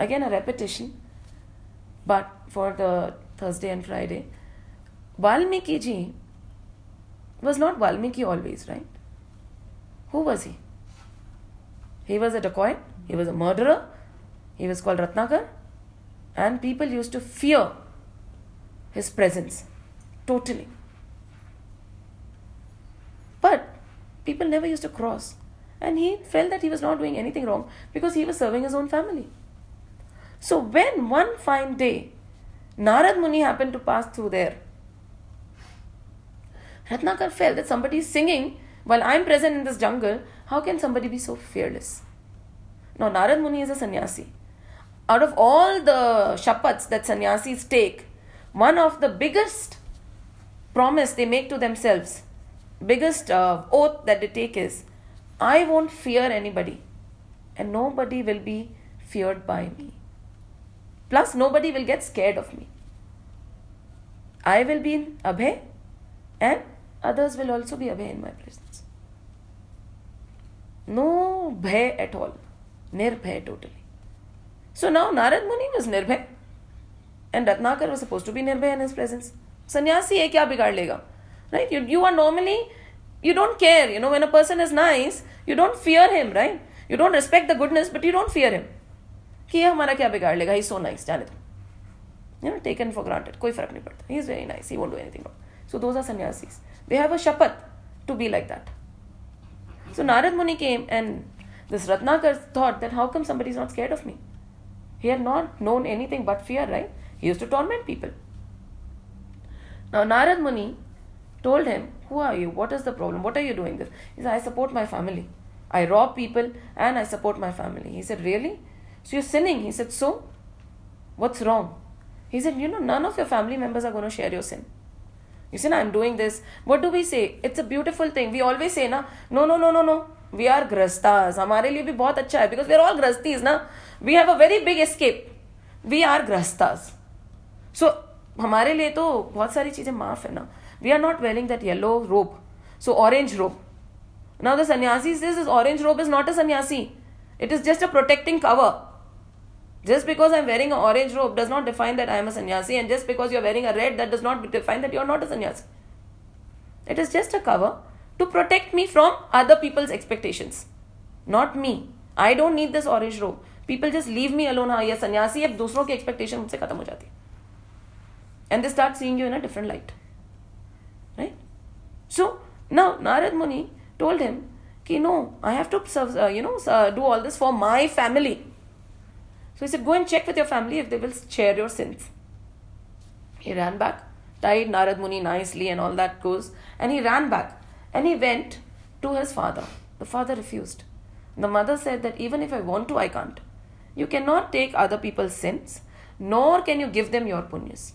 Again, a repetition, but for the Thursday and Friday. Valmiki ji was not Valmiki always, right? Who was he? He was a dacoit, he was a murderer, he was called Ratnakar, and people used to fear his presence totally. But people never used to cross, and he felt that he was not doing anything wrong because he was serving his own family. So, when one fine day Narad Muni happened to pass through there, Ratnakar felt that somebody is singing while I'm present in this jungle. How can somebody be so fearless? Now, Narad Muni is a sannyasi. Out of all the shapats that sannyasis take, one of the biggest promise they make to themselves, biggest uh, oath that they take is, I won't fear anybody, and nobody will be feared by me. Plus, nobody will get scared of me. I will be in Abhay, and others will also be Abhay in my presence. No bhay at all. Nirbhay totally. So now Narad Muni was Nirbhay. And Ratnakar was supposed to be Nirbhay in his presence. Sannyasi hai kya bigaad lega? Right? You, you are normally, you don't care. You know, when a person is nice, you don't fear him, right? You don't respect the goodness, but you don't fear him. कि ये हमारा क्या बिगाड़ लेगा? ही सो nice जाने दो। You know taken for granted कोई फ़र्क नहीं पड़ता। He is very nice he won't do anything so though are sanyasis they have a shapath to be like that so Narad Muni came and this Ratnakar thought that how come somebody is not scared of me he are not known anything but fear right he use to torment people now Narad Muni told him who are you what is the problem what are you doing this is I support my family I rob people and I support my family he is it really so you're sinning. He said, So? What's wrong? He said, You know, none of your family members are going to share your sin. You say, I'm doing this. What do we say? It's a beautiful thing. We always say, na, no, no, no, no, no. We are grastas. हमारे लिए भी बहुत अच्छा है because we are all grastis ना. We have a very big escape. We are grastas. So हमारे लिए तो बहुत सारी चीजें माफ है ना. We are not wearing that yellow robe. So orange robe. Now the sannyasi says this orange robe is not a sannyasi. It is just a protecting cover. Just because I'm wearing an orange robe does not define that I am a sannyasi, and just because you're wearing a red, that does not define that you're not a sannyasi. It is just a cover to protect me from other people's expectations, not me. I don't need this orange robe. People just leave me alone. हाँ ये सन्यासी अब दूसरों की expectation मुझसे खत्म हो जाती and they start seeing you in a different light right so now Narad Muni told him कि no I have to serve, uh, you know uh, do all this for my family so he said, Go and check with your family if they will share your sins. He ran back, tied Narad Muni nicely, and all that goes. And he ran back and he went to his father. The father refused. The mother said that even if I want to, I can't. You cannot take other people's sins, nor can you give them your punyas.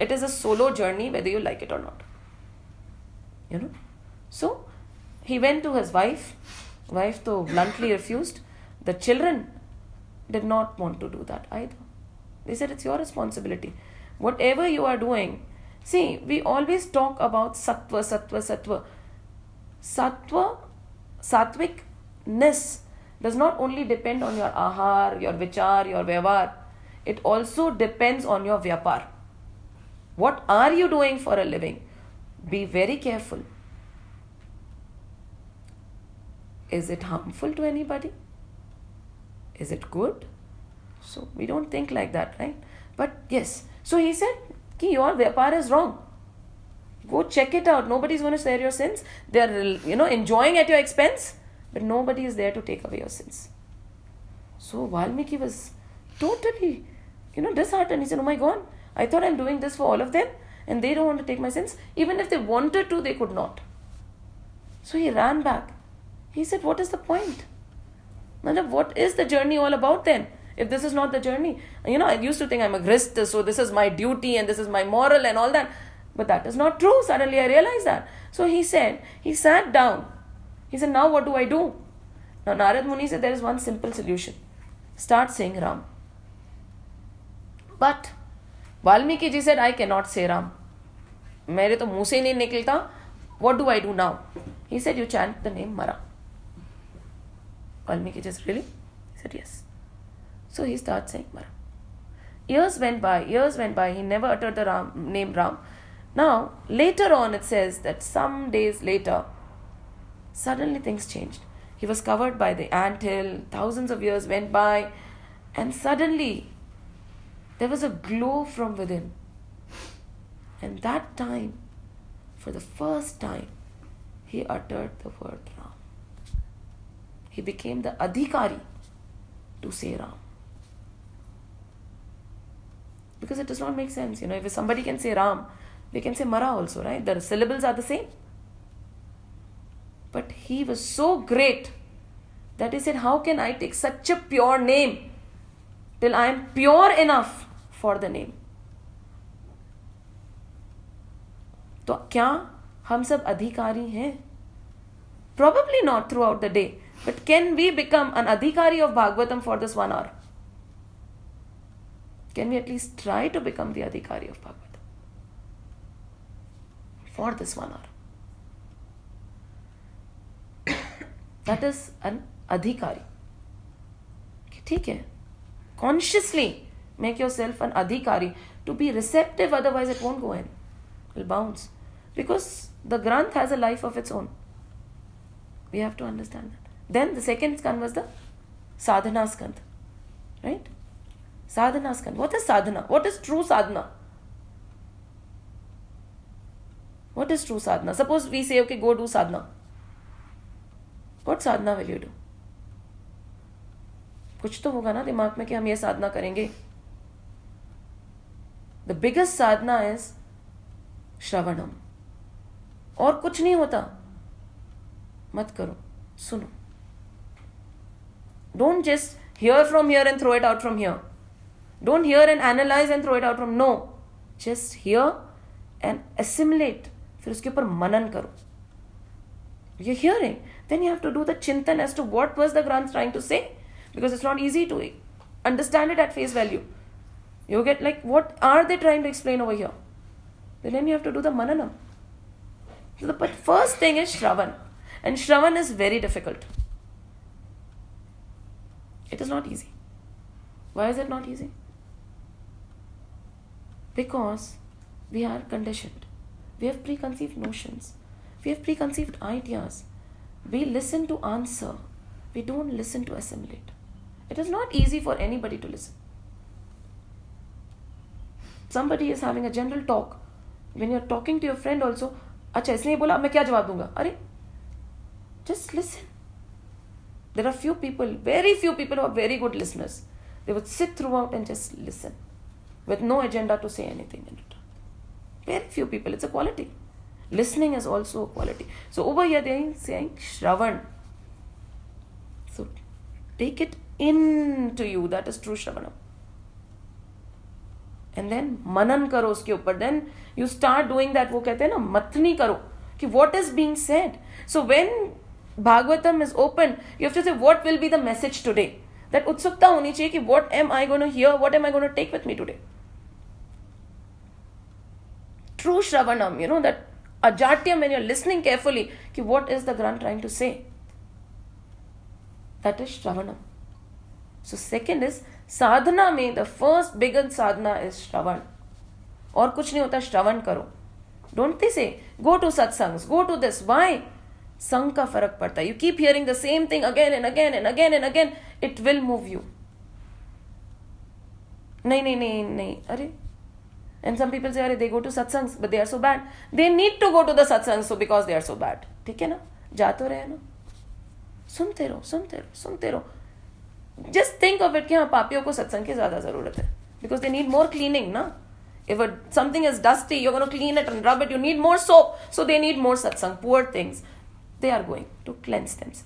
It is a solo journey, whether you like it or not. You know? So he went to his wife. Wife, though, bluntly refused. The children did not want to do that either. They said it's your responsibility. Whatever you are doing, see, we always talk about sattva, sattva, sattva. Sattva, sattvikness does not only depend on your ahar, your vichar, your vyavar, it also depends on your vyapar. What are you doing for a living? Be very careful. Is it harmful to anybody? Is it good? So we don't think like that, right? But yes. So he said, Ki your vyapar is wrong. Go check it out. Nobody's going to share your sins. They're, you know, enjoying at your expense, but nobody is there to take away your sins. So Valmiki was totally, you know, disheartened. He said, Oh my God, I thought I'm doing this for all of them, and they don't want to take my sins. Even if they wanted to, they could not. So he ran back. He said, What is the point? what is the journey all about then? If this is not the journey, you know, I used to think I'm a grist, so this is my duty and this is my moral and all that. But that is not true. Suddenly I realized that. So he said, he sat down. He said, Now what do I do? Now Narad Muni said, There is one simple solution. Start saying Ram. But Valmiki ji said, I cannot say Ram. मेरे तो मुंह से नहीं निकलता what do I do now? He said, You chant the name Mara. Valmiki just really? He said, Yes. So he starts saying Mara. Years went by, years went by, he never uttered the Ram, name Ram. Now, later on, it says that some days later, suddenly things changed. He was covered by the ant hill, thousands of years went by, and suddenly there was a glow from within. And that time, for the first time, he uttered the word Ram he became the adhikari to say Ram. Because it does not make sense. You know, if somebody can say Ram, they can say Mara also, right? The syllables are the same. But he was so great that he said, How can I take such a pure name till I am pure enough for the name? तो क्या हम सब अधिकारी हैं Probably not throughout the day. But can we become an adhikari of Bhagavatam for this one hour? Can we at least try to become the adhikari of Bhagavatam for this one hour? that is an adhikari. ठीक है consciously make yourself an adhikari to be receptive otherwise it won't go in it will bounce because the granth has a life of its own we have to understand that Then the second skand was the sadhana skand. Right? Sadhana skand. What is sadhana? What is true sadhana? What is true sadhana? Suppose we say, okay, go do sadhana. What sadhana will you do? कुछ तो होगा ना दिमाग में कि हम ये साधना करेंगे the biggest sadhana is shravanam और कुछ नहीं होता मत करो सुनो don't just here from here and throw it out from here don't hear and analyse and throw it out from know just here and assimilate फिर उसके ऊपर मनन करो you hearing then you have to do the chintan as to what was the Granth trying to say because it's not easy to understand it at face value. You get like, what are they trying to explain over here? Then you have to do the mananam. So the but first thing is Shravan. And Shravan is very difficult. It is not easy. Why is it not easy? Because we are conditioned. We have preconceived notions. We have preconceived ideas. We listen to answer. We don't listen to assimilate. It is not easy for anybody to listen. Somebody is having a general talk. When you're talking to your friend also, अच्छा इसने बोला मैं क्या जवाब दूँगा अरे just listen. There are few people, very few people who are very good listeners. They would sit throughout and just listen with no agenda to say anything in return. Very few people. It's a quality. Listening is also a quality. So over here they are saying Shravan. So take it into you. That is true Shravanam. And then मनन करो उसके ऊपर then you start doing that वो कहते हैं ना मथनी करो कि what is being said so when Bhagavatam is open. You have to say, what will be the message today? That utsukta honi chahiye ki what am I going to hear? What am I going to take with me today? True Shravanam, you know, that Ajatyam when you're listening carefully, ki what is the Granth trying to say? That is Shravanam. So second is साधना में the first begin sadhana is shravan और कुछ नहीं होता श्रवण करो don't they say go to satsang go to this why संघ का फ़र्क पड़ता है। You keep hearing the same thing again and again and again and again it will move you नहीं नहीं नहीं नहीं। अरे। एंड सम पीपल से अरे they go to satsang but they are so bad they need to go to the satsang so because they are so bad ठीक है ना? जा तो रहे ना? सुनते रहो सुनते रहो सुनते रहो। जस्ट थिंक ऑफ़ इट कि हाँ पापियों को सत्संग की ज़्यादा ज़रूरत है। Because they need more cleaning ना? If something is dusty you go clean it and rub it you need more soap so they need more satsang poor things they are going to cleanse themselves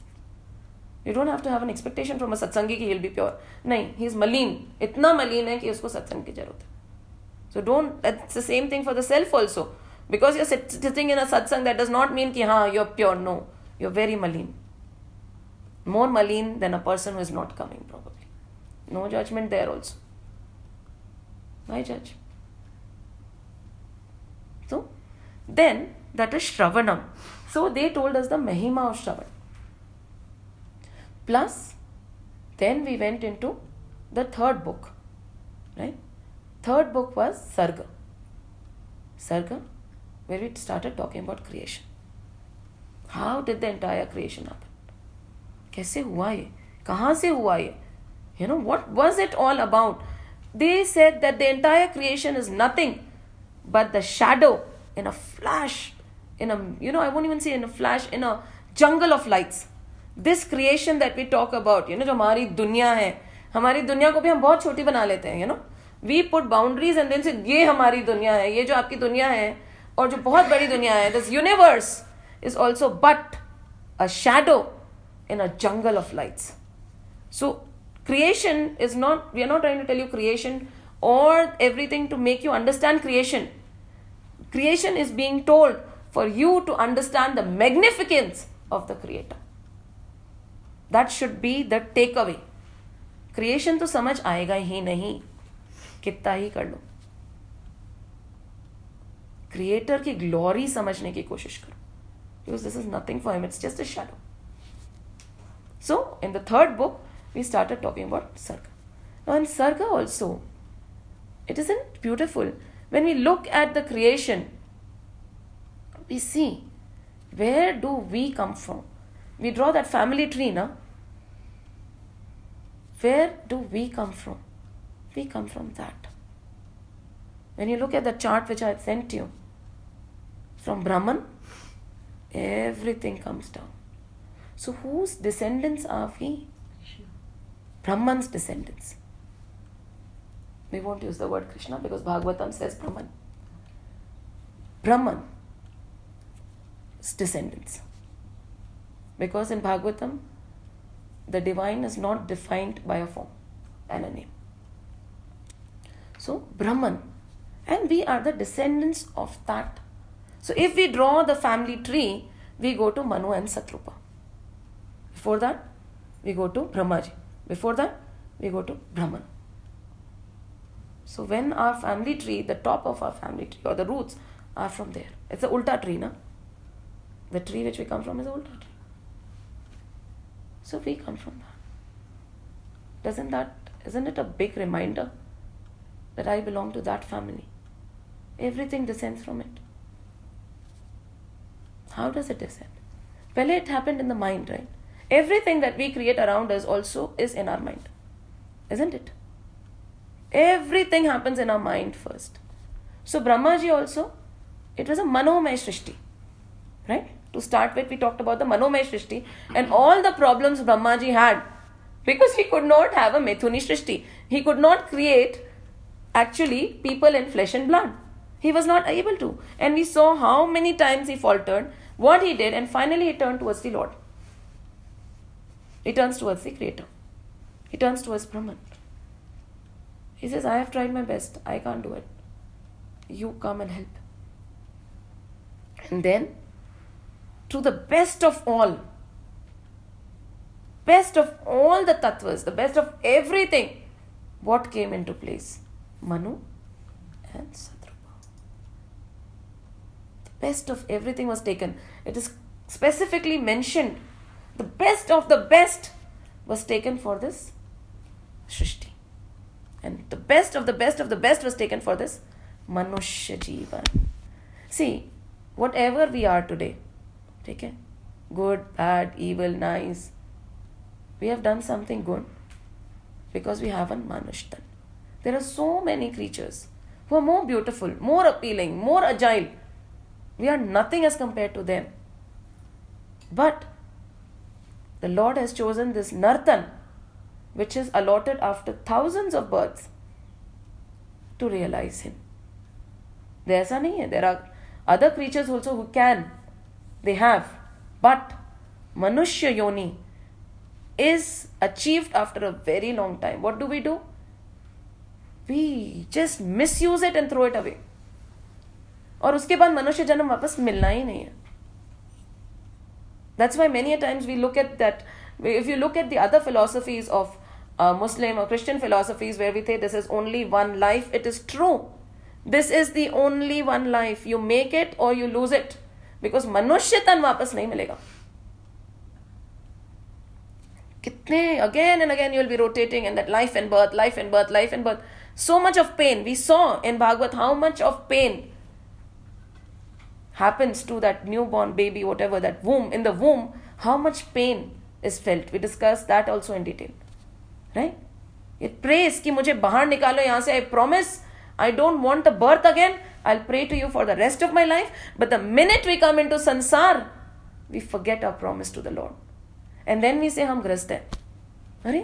you don't have to have an expectation from a satsangi कि he'll be pure नहीं he is maleen इतना मलिन है कि उसको सत्संग की जरूरत है so don't, that's the same thing for the self also. Because you're sitting in a satsang, that does not mean ki ha, you're pure. No, you're very maleen. More maleen than a person who is not coming, probably. No judgment there also. Why judge? So, then that is Shravanam. So they told us the Mahima of Shravan. Plus, then we went into the third book, right? Third book was Sarga. Sarga, where we started talking about creation. How did the entire creation happen? कैसे हुआ ये कहाँ से हुआ ये you know what was it all about they said that the entire creation is nothing but the shadow in a flash in a you know i won't even say in a flash in a jungle of lights this creation that we talk about you know जो हमारी दुनिया है हमारी दुनिया को भी हम बहुत छोटी बना लेते हैं you know we put boundaries and then say ये हमारी दुनिया है ये जो आपकी दुनिया है और जो बहुत बड़ी दुनिया है this universe is also but a shadow in a jungle of lights so creation is not we are not trying to tell you creation or everything to make you understand creation creation is being told for you to understand the magnificence of the creator that should be the takeaway creation तो समझ आएगा ही नहीं कितना ही कर लो creator की glory समझने की कोशिश करो because this is nothing for him it's just a shadow so in the third book we started talking about सर्ग Now, in Sarga also, it isn't beautiful. When we look at the creation, we see where do we come from? we draw that family tree, now. Where do we come from? We come from that. When you look at the chart which I had sent you, from Brahman, everything comes down. So, whose descendants are we? Brahman's descendants. We won't use the word Krishna because Bhagavatam says Brahman. Brahman's descendants. Because in Bhagavatam, the divine is not defined by a form and a name. So, Brahman. And we are the descendants of that. So, if we draw the family tree, we go to Manu and Satrupa. Before that, we go to Brahmaji. Before that, we go to Brahman. So, when our family tree, the top of our family tree or the roots are from there, it's a ulta tree, na? The tree which we come from is ulta tree. So we come from that. Doesn't that, isn't it a big reminder that I belong to that family? Everything descends from it. How does it descend? Well, it happened in the mind, right? Everything that we create around us also is in our mind, isn't it? Everything happens in our mind first. So, Brahmaji also, it was a Manomay Srishti, right? To start with, we talked about the Manomay Srishti and all the problems Brahmaji had because he could not have a Methuni Srishti. He could not create actually people in flesh and blood. He was not able to. And we saw how many times he faltered, what he did, and finally he turned towards the Lord. He turns towards the Creator. He turns towards Brahman. He says, I have tried my best. I can't do it. You come and help. And then, to the best of all, best of all the tattvas, the best of everything, what came into place? Manu and Satrupa. The best of everything was taken. It is specifically mentioned. The best of the best was taken for this Shrishti. And the best of the best of the best was taken for this Manushya Jivan. See, whatever we are today, ठीक है? Good bad evil nice we have done something good because we have an manushya tan there are so many creatures who are more beautiful more appealing more agile we are nothing as compare to them but the lord has chosen this nartan which is allotted after thousand of births to realize him ऐसा नहीं है. There are other creatures also who can they have, but Manushya Yoni is achieved after a very long time. What do we do? We just misuse it and throw it away. और उसके बाद मनुष्य जन्म वापस मिलना ही नहीं है that's why many a times we look at that if you look at the other philosophies of uh, muslim or christian philosophies where we say this is only one life it is true this is the only one life you make it or you lose it because मनुष्य तन वापस नहीं मिलेगा कितने again and again you will be rotating and that life and birth life and birth life and birth so much of pain we saw in Bhagavat how much of pain happens to that new born baby whatever that womb in the womb how much pain is felt we discuss that also in detail right it prays कि मुझे बाहर निकालो यहाँ से I promise I don't want a birth again I'll pray to you for the rest of my life but the minute we come into sansar we forget our promise to the Lord and then we say हम ग्रस्त हैं अरे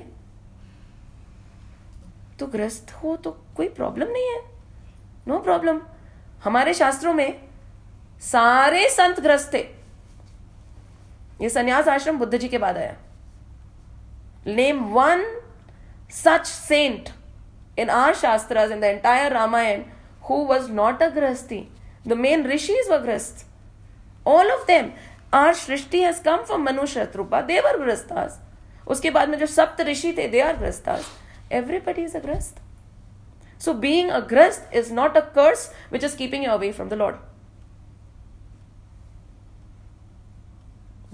तो ग्रस्त हो तो कोई problem नहीं है नो no प्रॉब्लम हमारे शास्त्रों में सारे संत ग्रस्त थे ये संन्यास आश्रम बुद्ध जी के बाद आया name one such saint in our shastras in the entire ramayana who was not a grasti the main rishis were grasts all of them our shrishti has come from manu shatrupa they were grastas उसके बाद में जो सप्त ऋषि थे they are grastas everybody is a grast so being a grast is not a curse which is keeping you away from the lord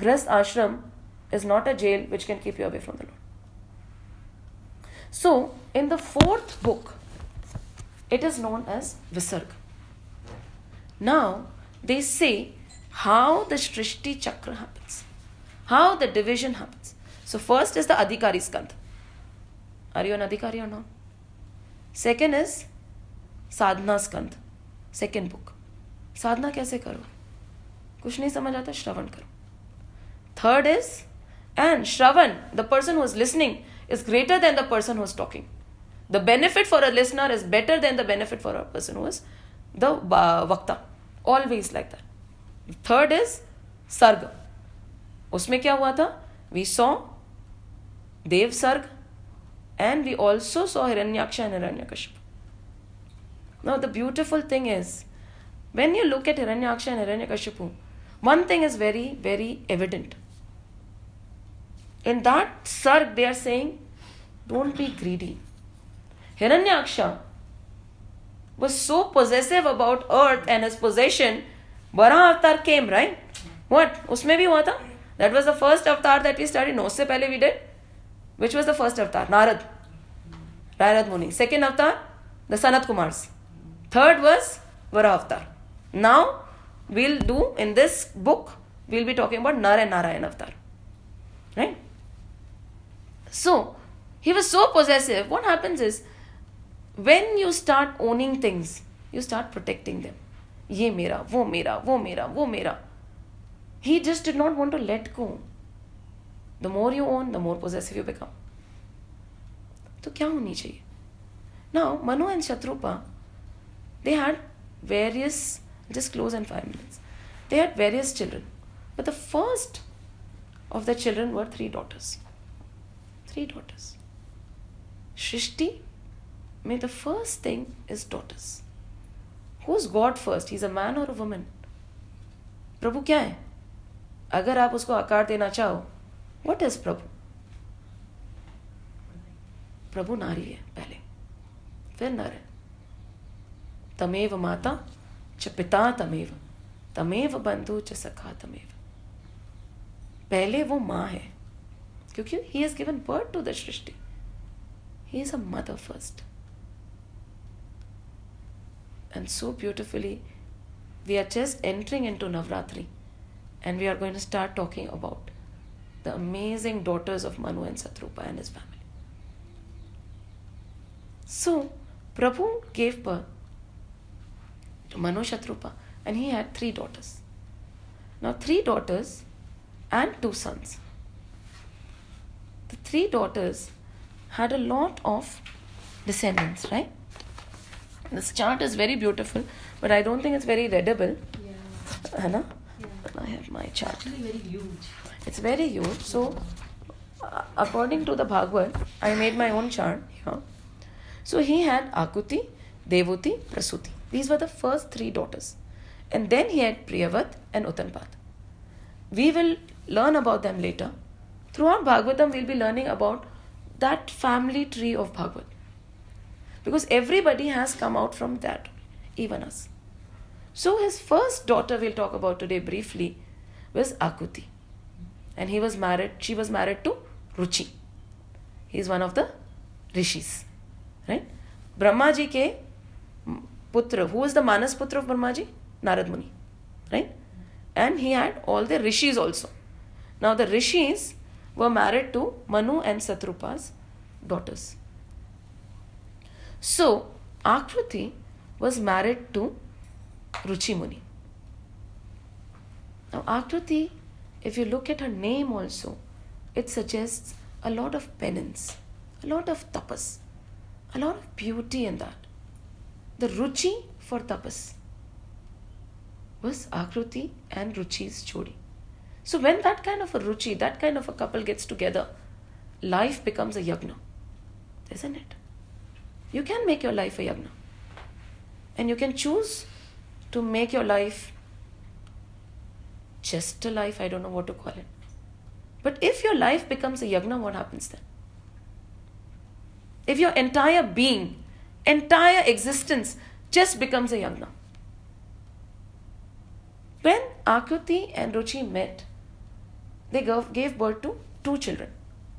Grast ashram is not a jail which can keep you away from the Lord. So, in the fourth book, it is known as Visarga. Now, they say how the Shrishti Chakra happens. how the division happens. So, first is the Adhikari Skandha. Are you an Adhikari or not? Second is Sadhana Skandha, second book. साधना कैसे करो कुछ नहीं समझ आता श्रवण करो third is and shravan the person who is listening is greater than the person who is talking the benefit for a listener is better then the benefit for a person who is the वक्ता always like that third is सर्ग उसमें क्या हुआ था we saw देव सर्ग and we also saw Hiranyaksha and Hiranyakashyap Now, the beautiful thing is, when you look at Hiranyaksha and Hiranyakashipu, one thing is very, very evident. In that sarg, they are saying, don't be greedy. Hiranyaksha was so possessive about earth and his possession. Vara avatar came, right? What? उसमें भी हुआ था? That was the first avatar that we studied. No, उससे पहले we did. Which was the first avatar? Narad. Narad Muni. Second avatar, the Sanat Kumars. Third was Vara avatar. Now we'll do in this book, we'll be talking about Nar and Narayan avatar. Right? So he was so possessive. What happens is when you start owning things, you start protecting them. ये मेरा वो मेरा वो मेरा वो मेरा he just did not want to let go the more you own the more possessive you become तो क्या होनी चाहिए now manu and shatrupa they had various I'll just close in five minutes they had various children but the first of the children were three daughters three daughters Shrishti may the first thing is daughters. Who's god first? He's a man or a woman? प्रभु क्या है? अगर आप उसको आकार देना चाहो what is प्रभु? प्रभु नारी है, पहले। फिर नर है। तमेव माता च पिता तमेव। तमेव बंधु च सखा तमेव। पहले वो माँ है, क्योंकि he has given birth to the srishti He's a mother first. And so beautifully, we are just entering into Navratri and we are going to start talking about the amazing daughters of Manu and Satrupa and his family. So, Prabhu gave birth to Manu Shatrupa and he had three daughters. Now, three daughters and two sons. The three daughters had a lot of descendants, right? This chart is very beautiful, but I don't think it's very readable. Yeah. Hannah? Yeah. I have my chart. Actually, very huge. It's very huge. So, uh, according to the Bhagavad, I made my own chart here. So, he had Akuti, Devuti, Prasuti. These were the first three daughters. And then he had Priyavat and Uttanpad. We will learn about them later. Throughout Bhagavatam, we'll be learning about that family tree of Bhagavad. Because everybody has come out from that, even us. So, his first daughter we'll talk about today briefly was Akuti. And he was married, she was married to Ruchi. He is one of the rishis. Right? Brahma ji ke putra, who was the Manas putra of Brahma ji? Narad Muni. Right? And he had all the rishis also. Now the rishis were married to Manu and Satrupa's daughters. So Akruti was married to Ruchi Muni. Now Akruti, if you look at her name also, it suggests a lot of penance, a lot of tapas, a lot of beauty in that. The Ruchi for tapas was Akruti and Ruchi's jodi. So when that kind of a Ruchi, that kind of a couple gets together, life becomes a yagna, isn't it? You can make your life a yagna. And you can choose to make your life just a life, I don't know what to call it. But if your life becomes a yagna, what happens then? If your entire being, entire existence just becomes a yagna. When Akruti and Ruchi met, gave gave birth to two children.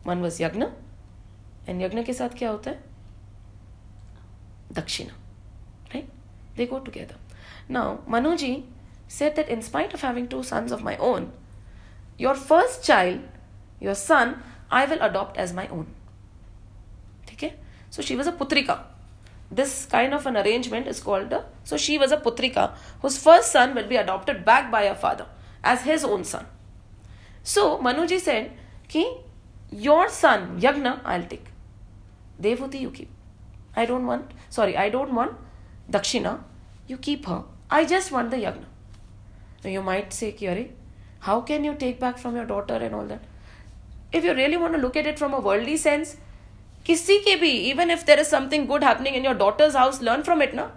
One was yagna, and yagna के साथ क्या होता है? Dakshina. Right? They go together. Now, Manuji said that in spite of having two sons of my own, your first child, your son, I will adopt as my own. Okay? So she was a putrika. This kind of an arrangement is called a. So she was a putrika whose first son will be adopted back by her father as his own son. So Manuji said कि your son Yagya I'll take Devahuti you keep I don't want sorry I don't want dakshina you keep her I just want the Yagya you might say कि अरे how can you take back from your daughter and all that if you really want look at it from a world sense किसी के भी even if there is something good happening in your daughters house learn from it ना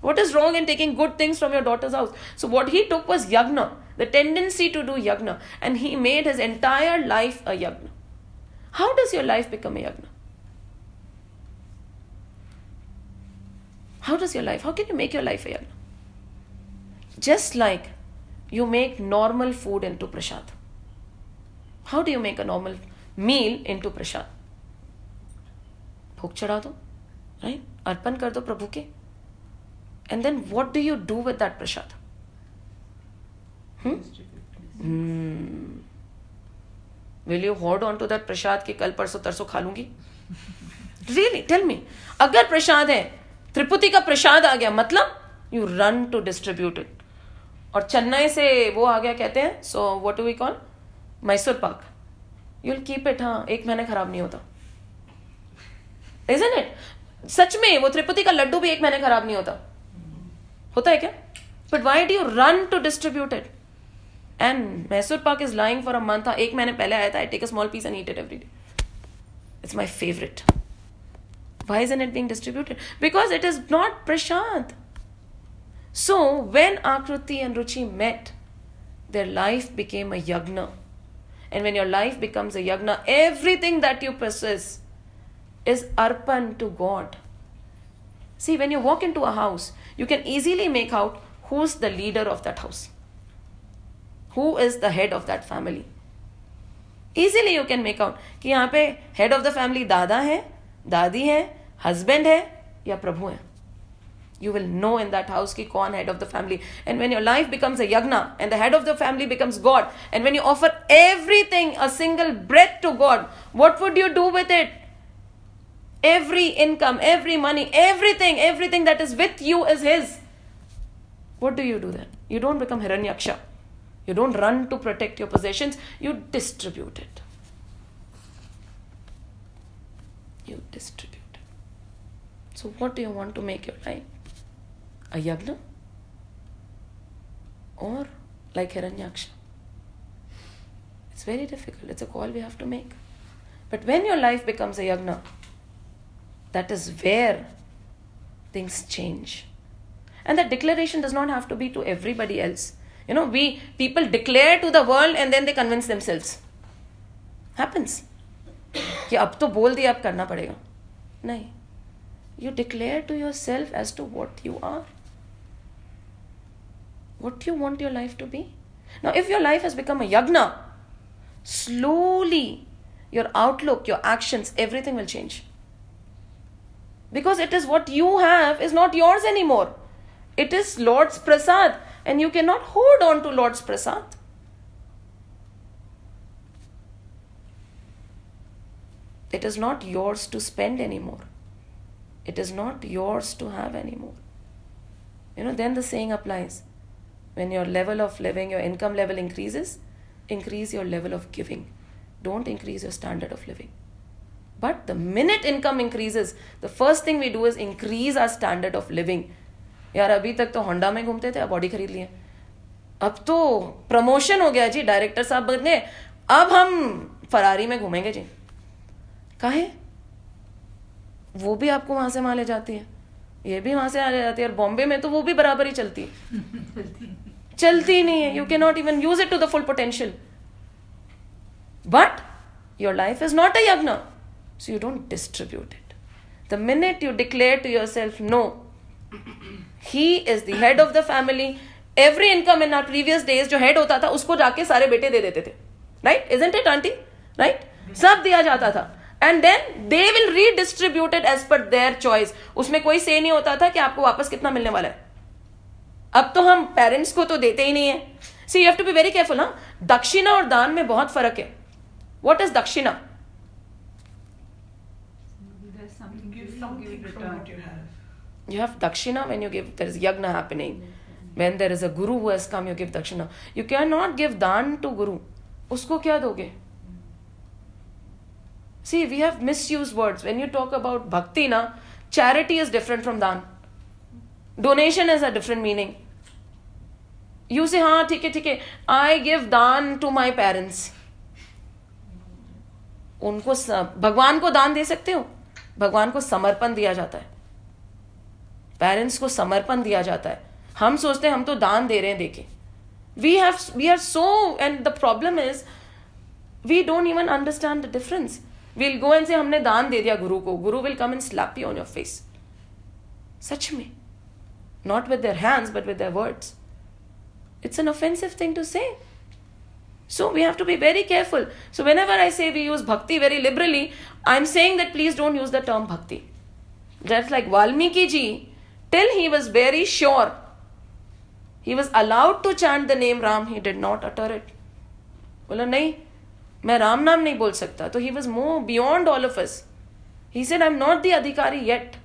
What is wrong in taking good things from your daughter's house? So what he took was yagna, the tendency to do yagna, and he made his entire life a yagna. How does your life become a yagna? How does your life? How can you make your life a yagna? Just like you make normal food into prasad. How do you make a normal meal into prasad? भोग चढ़ा दो right अर्पण कर दो प्रभु के And then what do you do with that prasad will you hold on to that prasad के कल परसों तरसों खा लूँगी रियली टेल मी अगर प्रसाद है त्रिपुति का प्रसाद आ गया मतलब you run to distribute it और चेन्नई से वो आ गया कहते हैं so what we call Mysore pak you will keep it हाँ एक महीने खराब नहीं होता इजन इट सच में वो त्रिपुति का लड्डू भी एक महीने खराब नहीं होता होता है क्या? But why do you run to distribute it and Mysore pak is lying for a month था एक महीने पहले आया था I take a small piece and eat it every day it's my favourite why is an it being distributed because it is not Prashant so when Akriti and Ruchi met their life became a yagna and when your life becomes a yagna everything that you process is arpan to God see when you walk in to a house you can easily make out who's the leader of that house, who is the head of that family. Easily you can make out कि यहाँ पे head of the family दादा है दादी है husband है या प्रभु है you will know in that house ki kaun head of the family and when your life becomes a yagna and the head of the family becomes god and when you offer everything a single breath to god what would you do with it Every income every money everything everything that is with you is his. What do you do then? You don't become hiranyaksha. You don't run to protect your possessions. You distribute it. You distribute it. So what do you want to make your life? A yagna? Or like Hiranyaksha. It's very difficult. It's a call we have to make. But when your life becomes a yagna, that is where things change. And that declaration does not have to be to everybody else. You know, we people declare to the world and then they convince themselves. Happens. कि अब तो बोल दिया अब करना पड़ेगा नहीं you declare to yourself as to what you are what you want your life to be. Now, if your life has become a yagna, slowly your outlook, your actions, everything will change. because it is what you have is not yours anymore. It is Lord's prasad, and you cannot hold on to Lord's prasad. It is not yours to spend anymore. It is not yours to have anymore. You know, then the saying applies when your level of living, your income level increases, increase your level of giving. Don't increase your standard of living. But the minute income increases, the first thing we do is increase our standard of living. यार अभी तक तो Honda में घूमते थे अब body खरीद लिए। अब तो प्रमोशन हो गया जी डायरेक्टर साहब बदले अब हम फरारी में घूमेंगे जी। काहे? वो भी आपको वहाँ से वहाँ ले जाती है। ये भी वहाँ से आ जाती है। और बॉम्बे में तो वो भी बराबर ही चलती है। चलती नहीं है। You can not even use it to the full potential but your life is not a yagna you don't distribute it the minute you declare to yourself no he is the head of the family every income in our previous days जो head होता था, उसको जाके सारे बेटे दे देते थे। Right isn't it aunty right सब दिया जाता था। And then they will redistributed as per their choice उसमें कोई से नहीं होता था कि आपको वापस कितना मिलने वाला है। अब तो हम पेरेंट्स को तो देते ही नहीं है। See you have to be very careful हाँ? दक्षिणा और दान में बहुत फ़र्क है। वॉट इज़ दक्षिणा There's something Give to something give in from return. what you have. You have dakshina when you give, there is yagna happening. When there is a guru who has come, you give dakshina. You cannot give dan to guru. उसको क्या दोगे See, we have misused words. When you talk about bhakti, na, charity is different from dan. Donation is a different meaning. You say, हाँ ठीक है ठीक है I give दान to my parents. उनको भगवान को दान दे सकते हो भगवान को समर्पण दिया जाता है पेरेंट्स को समर्पण दिया जाता है। हम सोचते हैं, हम तो दान दे रहे हैं, देखे। We have we are so and the problem is we don't even understand the difference we'll go and say हमने दान दे दिया गुरु को। Guru will come in slap you on your face such में। Not with their hands but with their words it's an offensive thing to say so we have to be very careful so whenever I say we use bhakti very liberally I am saying that please don't use the term bhakti that's like Valmiki ji till he was very sure he was allowed to chant the name Ram, he did not utter it. बोला नहीं मैं राम नाम नहीं बोल सकता तो he was more beyond all of us he said I am not the अधिकारी yet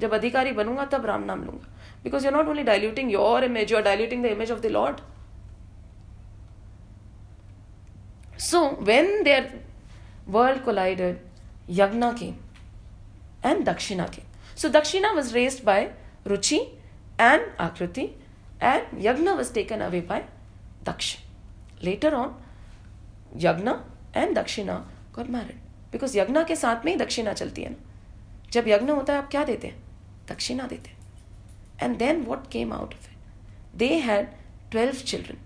जब अधिकारी बनूंगा तब राम नाम लूंगा because you are not only diluting your image you are diluting the image of the Lord so when there world collided यज्ञा came and Dakshina came. So Dakshina was raised by Ruchi and Akriti, and Yagna was taken away by Daksha. Later on, Yagna and Dakshina got married. Because Yagna के साथ में ही दक्षिणा चलती है ना जब यज्ञ होता है आप क्या देते हैं दक्षिणा देते हैं and then what came out of it they had twelve children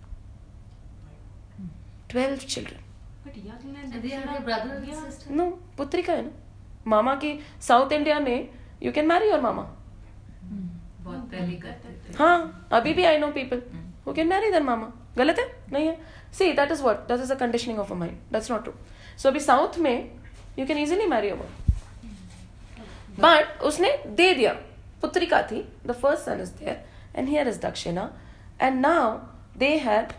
twelve children But Yagna and And are Dakshina- your brother and Yeah. sister? No पुत्रिका है ना मामा की साउथ इंडिया में you can marry your mama हाँ अभी भी I know people who can marry their mama गलत है? नहीं है। See that is what that is a conditioning of a mind that's not true so अभी साउथ में you can easily marry a but उसने दे दिया। पुत्रिका थी। The first son is there and here is dakshina and now they had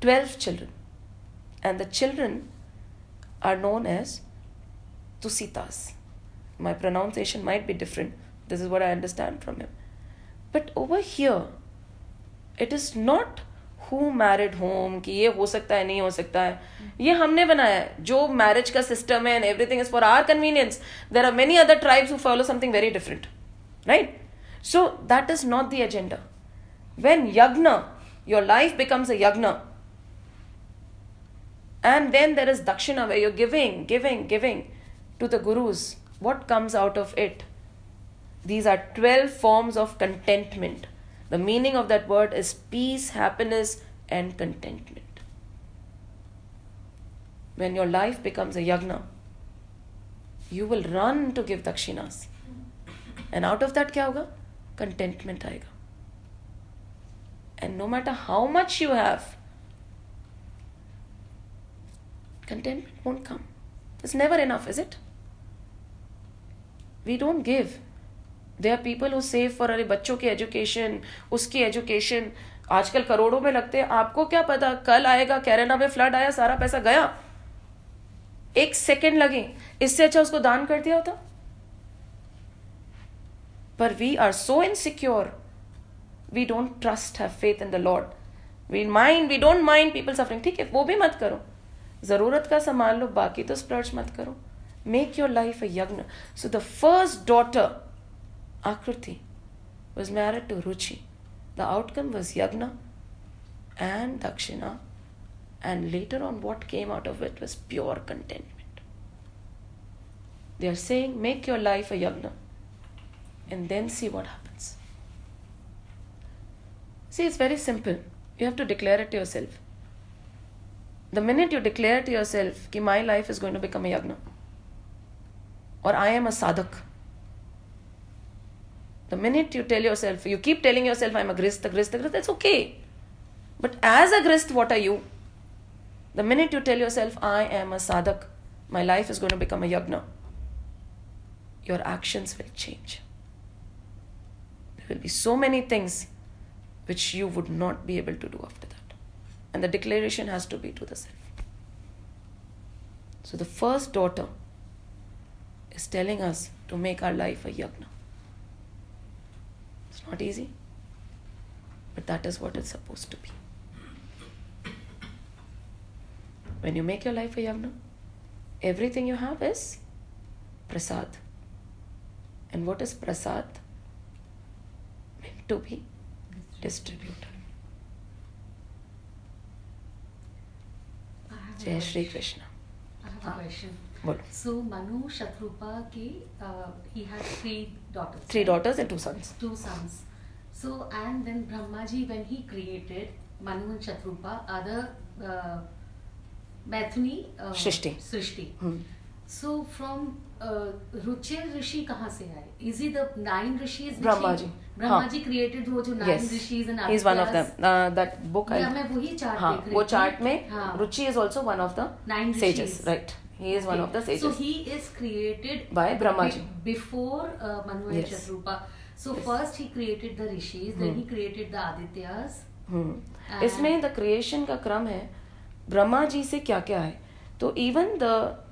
twelve children and the children are known as Tusitas. My pronunciation might be different. This is what I understand from him. But over here, it is not who married whom कि ये हो सकता है नहीं हो सकता है ये हमने बनाया है जो मैरिज का सिस्टम है and everything is for are convenience there are many other tribes who follow something very different right so that is not the agenda when yagna your life becomes a yagna and then there is dakshina where you're giving giving giving to the gurus what comes out of it? These are 12 forms of contentment. The meaning of that word is peace happiness and contentment. When your life becomes a yagna you will run to give dakshinas. And out of that kya hoga? Contentment aayega. And no matter how much you have contentment won't come. It's never enough, is it? We don't give There are people who save for, अरे, बच्चों की education उसकी education आजकल करोड़ों में लगते हैं। आपको क्या पता, कल आएगा, कैरेना में फ्लड आया, सारा पैसा गया। एक सेकेंड लगे। इससे अच्छा उसको दान कर दिया होता। पर we are so insecure we don't trust have faith in the Lord we mind we don't mind people suffering ठीक है, वो भी मत करो। ज़रूरत का संभाल लो, बाकी तो स्प्लर्ज मत करो। Make your life a yagna. So the first daughter, Akriti, was married to Ruchi. The outcome was yagna and dakshina, and later on, what came out of it was pure contentment. They are saying, make your life a yagna and then see what happens. See, it's very simple. You have to declare it to yourself. The minute you declare to yourself, ki my life is going to become a yagna, or I am a sadhak, the minute you tell yourself, you keep telling yourself, I'm a grist, a grist, a grist, that's okay. But as a grist, what are you? The minute you tell yourself, I am a sadhak, my life is going to become a yagna, your actions will change. There will be so many things which you would not be able to do after that. And the declaration has to be to the self. So the first daughter is telling us to make our life a yagna. It's not easy, but that is what it's supposed to be. When you make your life a yagna, everything you have is prasad. And what is prasad? Meant to be distributed. Jai Shri. Krishna. I have a question. So Manu Shatrupa के ही had three daughters three daughters and two sons two sons so and then Brahma ji when he created Manu and Shatrupa other Maithili Srishti Srishti so from Ruchir rishi कहाँ से आए is it the nine rishi Brahma ji Brahma ji created वो जो nine rishis and is one of them that book मैं वही chart हाँ, वो chart में Ruchi is also one of the nine sages right he is okay. one of the sages So he is created By Brahma be- ji. before uh, Manu and Yes. Shatrupa. So Yes. first he created the rishis, hmm. then Hmm. he created the Adityas. Hmm And- इसमें the creation का क्रम है ब्रह्मा जी से क्या क्या है तो even the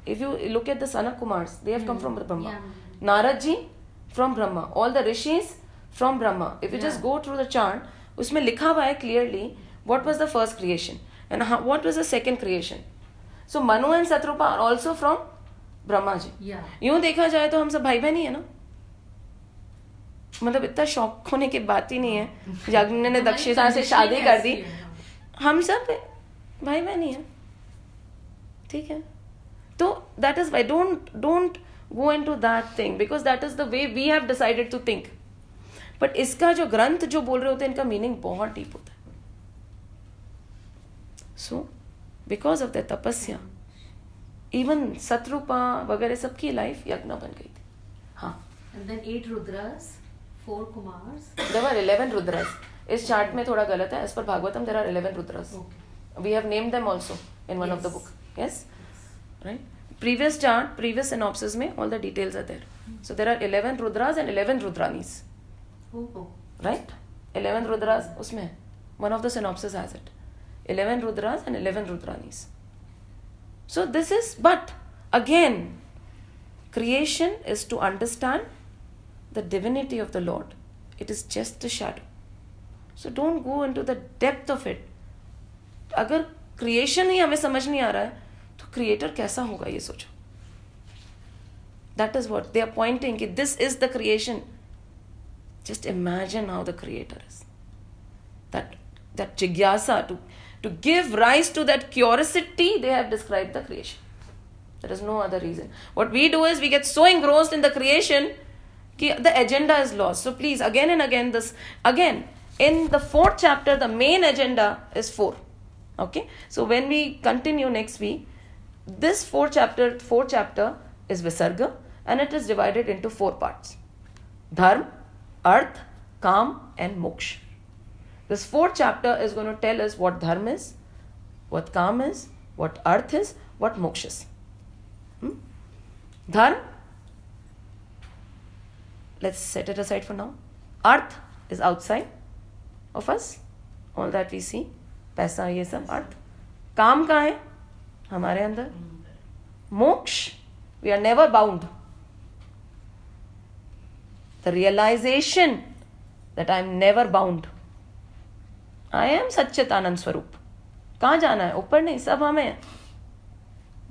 if you look at the Sanak Kumars they have come from Brahma. Narad ji from Brahma all the rishis from Brahma if you just. Go through the chart उसमें लिखा हुआ है clearly what was the first creation and what was the second creation so Manu and Shatrupa are also from Brahma ji. यूँ देखा जाए तो हम सब भाई बहन ही है ना? मतलब इतना शौक होने की बात ही नहीं है। यज्ञ ने दक्षिणा से शादी कर दी. हम सब भाई बहन ही है। ठीक है? तो that is why don't don't go in to that thing because that is the way we have decided to think but इसका जो ग्रंथ जो बोल रहे होते हैं इनका मीनिंग बहुत डीप होता है। So because of the tapasya even Satarupa वगैरह सबकी लाइफ यज्ञ बन गई थी हाँ देवर इलेवन रुद्रस इस चार्ट में थोड़ा गलत है as per Bhagavatam there are eleven Rudras we have name them also in one of the book yes right previous chart previous synopsis में all the details are there so there are eleven Rudras and eleven Rudranis right eleven Rudras उसमें one of the synopsis has it 11 rudras and 11 rudranis so this is but again creation is to understand the divinity of the lord it is just a shadow so don't go into the depth of it अगर creation ही हमें समझ नहीं आ रहा है तो creator कैसा होगा ये सोचो that is what they are pointing कि this is the creation just imagine how the creator is that that jigyasa to to give rise to that curiosity they have described the creation. There is no other reason. What we do is we get so engrossed in the creation the agenda is lost. So please again and again this again in the fourth chapter the main agenda is four. Okay? So when we continue next week this four chapter four chapter is visarga and it is divided into four parts. Dharma arth kam and moksha this fourth chapter is going to tell us what dharma is what kam is what arth is what moksha is hmm? dharma let's set it aside for now arth is outside of us all that we see पैसा ये सब अर्थ काम कहाँ है हमारे अंदर मोक्ष we are never bound the realization that I am never bound. I am sachchit anand swaroop कहाँ जाना है? ऊपर नहीं, सब हमें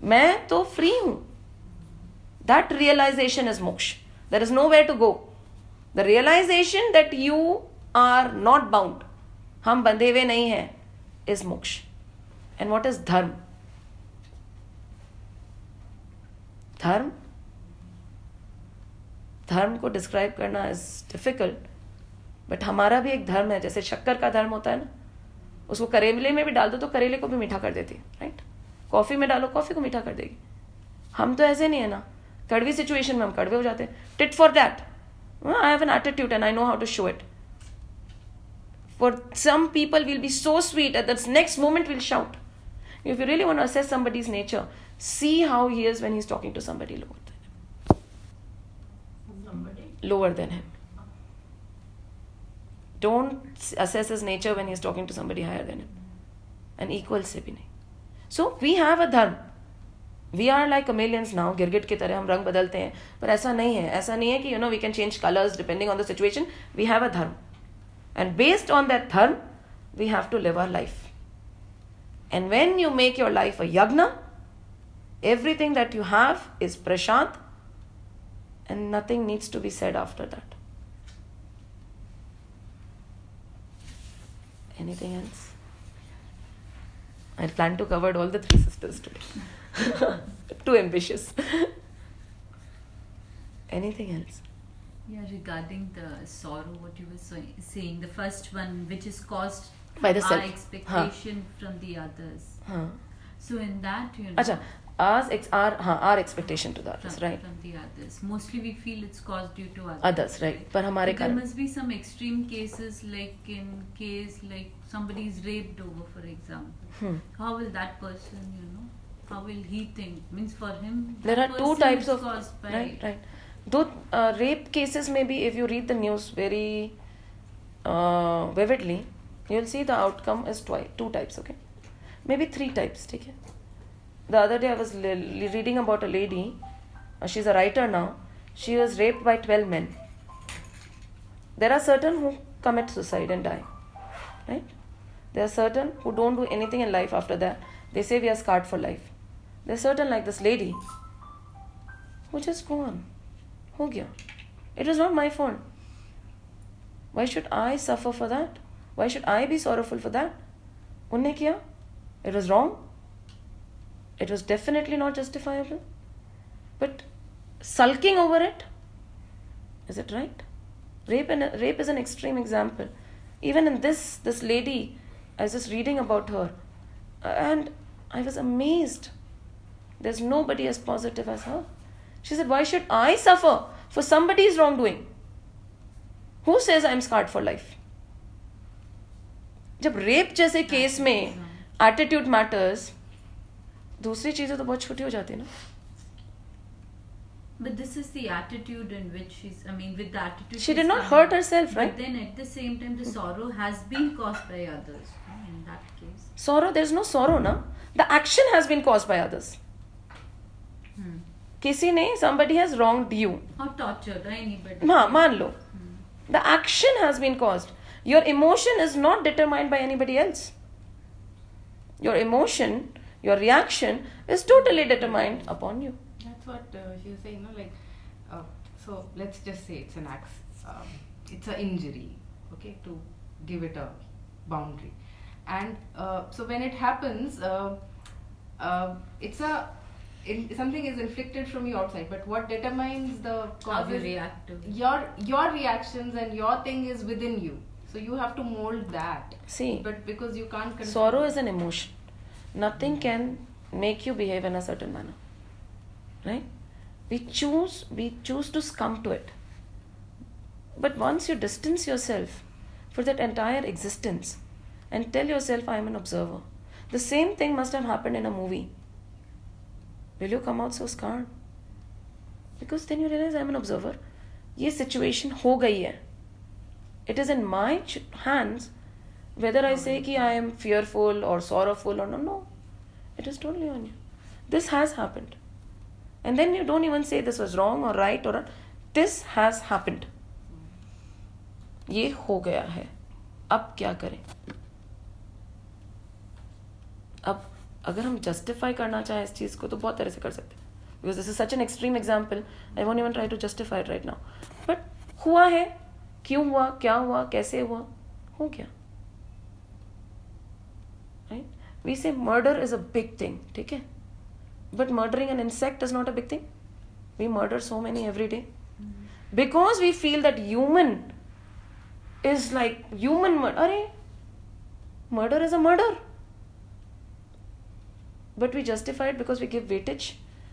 मैं तो फ्री हूँ। That realisation is moksha. There is no way to go the realisation that you are not bound हम बंधे हुए नहीं हैं इज़ मोक्ष। एंड वॉट इज़ धर्म? धर्म? धर्म को डिस्क्राइब करना इज़ डिफ़िकल्ट बट हमारा भी एक धर्म है जैसे शक्कर का धर्म होता है ना उसको करेले में भी डाल दो तो करेले को भी मीठा कर देती है राइट कॉफ़ी में डालो कॉफ़ी को मीठा कर देगी। हम तो ऐसे नहीं है ना। कड़वी सिचुएशन में हम कड़वे हो जाते हैं। Tit for that I have an attitude and I know how to show it for some people will be so sweet at that next moment will shout if you really want assess somebody is nature see how he is when he is talking to somebody lower lower than him don't assess his nature when he's talking to somebody higher than him. An equal se bhi. So we have a dharma. We are like chameleons now. Girgit ki tarah hum rang badalte hain. But aisa nahi hai. Aisa nahi hai ki you know we can change colors depending on the situation. We have a dharma. And based on that dharma, we have to live our life. And when you make your life a yagna, everything that you have is prasad and nothing needs to be said after that. Anything else i plan to cover all the three sisters today too ambitious anything else Yeah, regarding the sorrow, what you were saying, the first one, which is caused By the our self. expectation from the others. huh. So in that, you know, Acha, ours ex- our, huh, our expectation to the from, others right from the others. Mostly we feel it's caused due to others. others right पर हमारे But there कारण must be some extreme cases, like in case like somebody is raped over, for example. Hmm. How will that person, you know, how will he think? Means for him, there are that two person types is of caused by right right though uh, rape cases maybe if you read the news very uh, vividly you'll see the outcome is twice two types okay maybe three types take it the other day I was li- reading about a lady, uh, she's a writer now, she was raped by 12 men. There are certain who commit suicide and die, right? There are certain who don't do anything in life after that. They say we are scarred for life. There are certain like this lady who just go on. Ho. It was not my fault. Why should I suffer for that? Why should I be sorrowful for that? Unne? It was wrong. it was definitely not justifiable but sulking over it is it right rape and rape is an extreme example even in this this lady i was just reading about her and i was amazed there's nobody as positive as her she said, Why should I suffer for somebody's wrongdoing? Who says I'm scarred for life? जब rape जैसे case में attitude matters दूसरी चीज़ें तो बहुत छोटी हो जाती है ना But this is the attitude in which she's, I mean, with the attitude. She did not coming. hurt herself, right? But then at the same time, the sorrow has been caused by others. In that case. sorrow there's no sorrow na the action has been caused by others Hmm. किसी ने somebody has wronged you Or tortured, or anybody. हाँ मान लो the action has been caused your emotion is not determined by anybody else your emotion your reaction is totally determined upon you That's what uh, she was saying, no? Like, uh, so let's just say it's an ax, um, it's an injury, okay, to give it a boundary. And uh, so when it happens, uh, uh, it's a in, something is inflicted from you outside, but what determines the How you is react to your your reactions and your thing is within you. So you have to mold that. see But because you can't control sorrow is an emotion nothing can make you behave in a certain manner right we choose we choose to succumb to it but once you distance yourself for that entire existence and tell yourself i am an observer the same thing must have happened in a movie will you come out so scarred because then you realize i'm an observer ये situation हो गई है it is in my ch- hands whether I say कि I am fearful or sorrowful or no, no, it is totally on you. This has happened. And then you don't even say this was wrong or right or this has happened. ये हो गया है अब क्या करें अब अगर हम जस्टिफाई करना चाहें इस चीज़ को तो बहुत तरह से कर सकते हैं because this is such an extreme example I won't even try to justify right now but हुआ है क्यों हुआ क्या हुआ कैसे हुआ हो गया right we say murder is a big thing okay but murdering an insect is not a big thing we murder so many every day. Mm-hmm. because we feel that human is like human murder murder is a murder but we justify it because we give weightage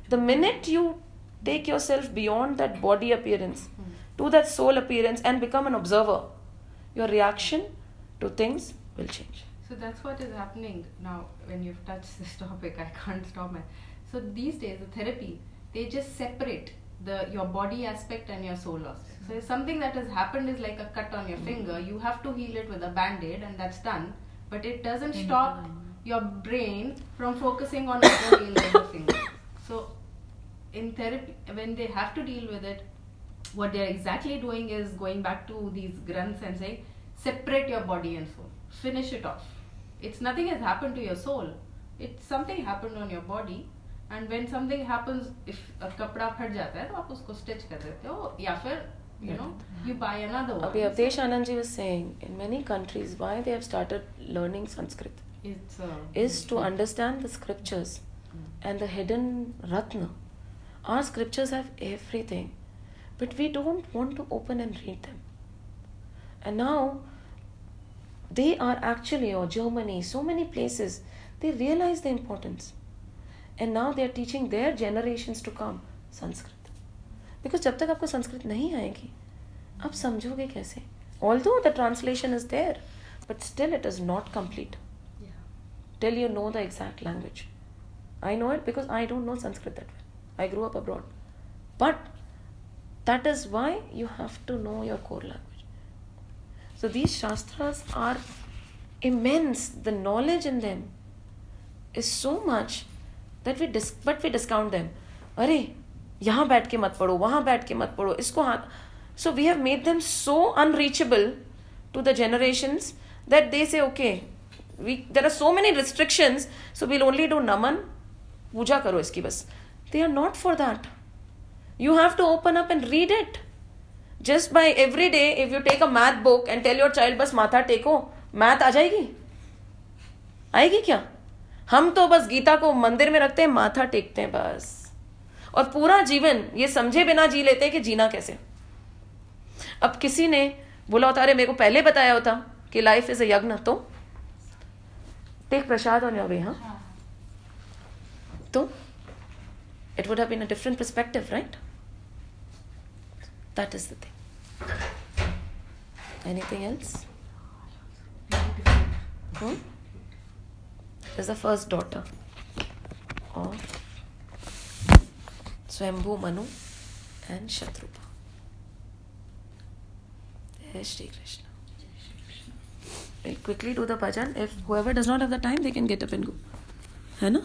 the minute you take yourself beyond that body appearance mm-hmm. to that soul appearance and become an observer your reaction to things will change so that's what is happening now when you've touched this topic. I can't stop it. So these days, the therapy they just separate the your body aspect and your soul aspect. So if something that has happened is like a cut on your finger, you have to heal it with a band-aid, and that's done. But it doesn't In stop your brain from focusing on other areas of finger. So, in therapy, when they have to deal with it, what they're exactly doing is going back to these granths and saying, separate your body and soul, finish it off. It's nothing has happened to your soul. It's something happened on your body. And when something happens, if a कपड़ा फट जाता है तो आप उसको stitch कर देते हो या फिर you know you buy another one. Abhi Avdesh Anandji was saying in many countries why they have started learning Sanskrit It's uh, is to understand the scriptures and the hidden ratna. Our scriptures have everything, but we don't want to open and read them. And now they are actually, or Germany, so many places, they realize the importance. And now they are teaching their generations to come Sanskrit. Because जब तक आपको संस्कृत नहीं आएगी आप समझोगे कैसे all दो the translation is there but still it is not complete yeah. till you know the exact language. I know it because I don't know Sanskrit that well. I grew up abroad. But that is why you have to know your core language. So these Shastras are immense. The knowledge in them is so much that we dis- but we discount them. अरे, यहाँ बैठ के मत पढ़ो, वहाँ बैठ के मत पढ़ो, इसको हाथ so we have made them so unreachable to the generation that they say okay we there are so many restrictions so we'll only do naman पूजा करो इसकी बस they are not for that you have to open up and read it just by every day if you take a math book and tell your child बस माथा टेको math आ जाएगी? आएगी क्या? हम तो बस गीता को मंदिर में रखते हैं माथा टेकते हैं बस। और पूरा जीवन ये समझे बिना जी लेते हैं कि जीना कैसे। अब किसी ने बोला होता अरे मेरे को पहले बताया होता कि लाइफ इज़ अ यज्ञ तो take prasad on your way हाँ। तो it would have been a different perspective, right? That is the thing. Anything else? Hmm? This is the first daughter of Swambhu Manu and Shatrupa. Jai Shri Krishna. We'll quickly do the bhajan. If whoever does not have the time, they can get up and go. है ना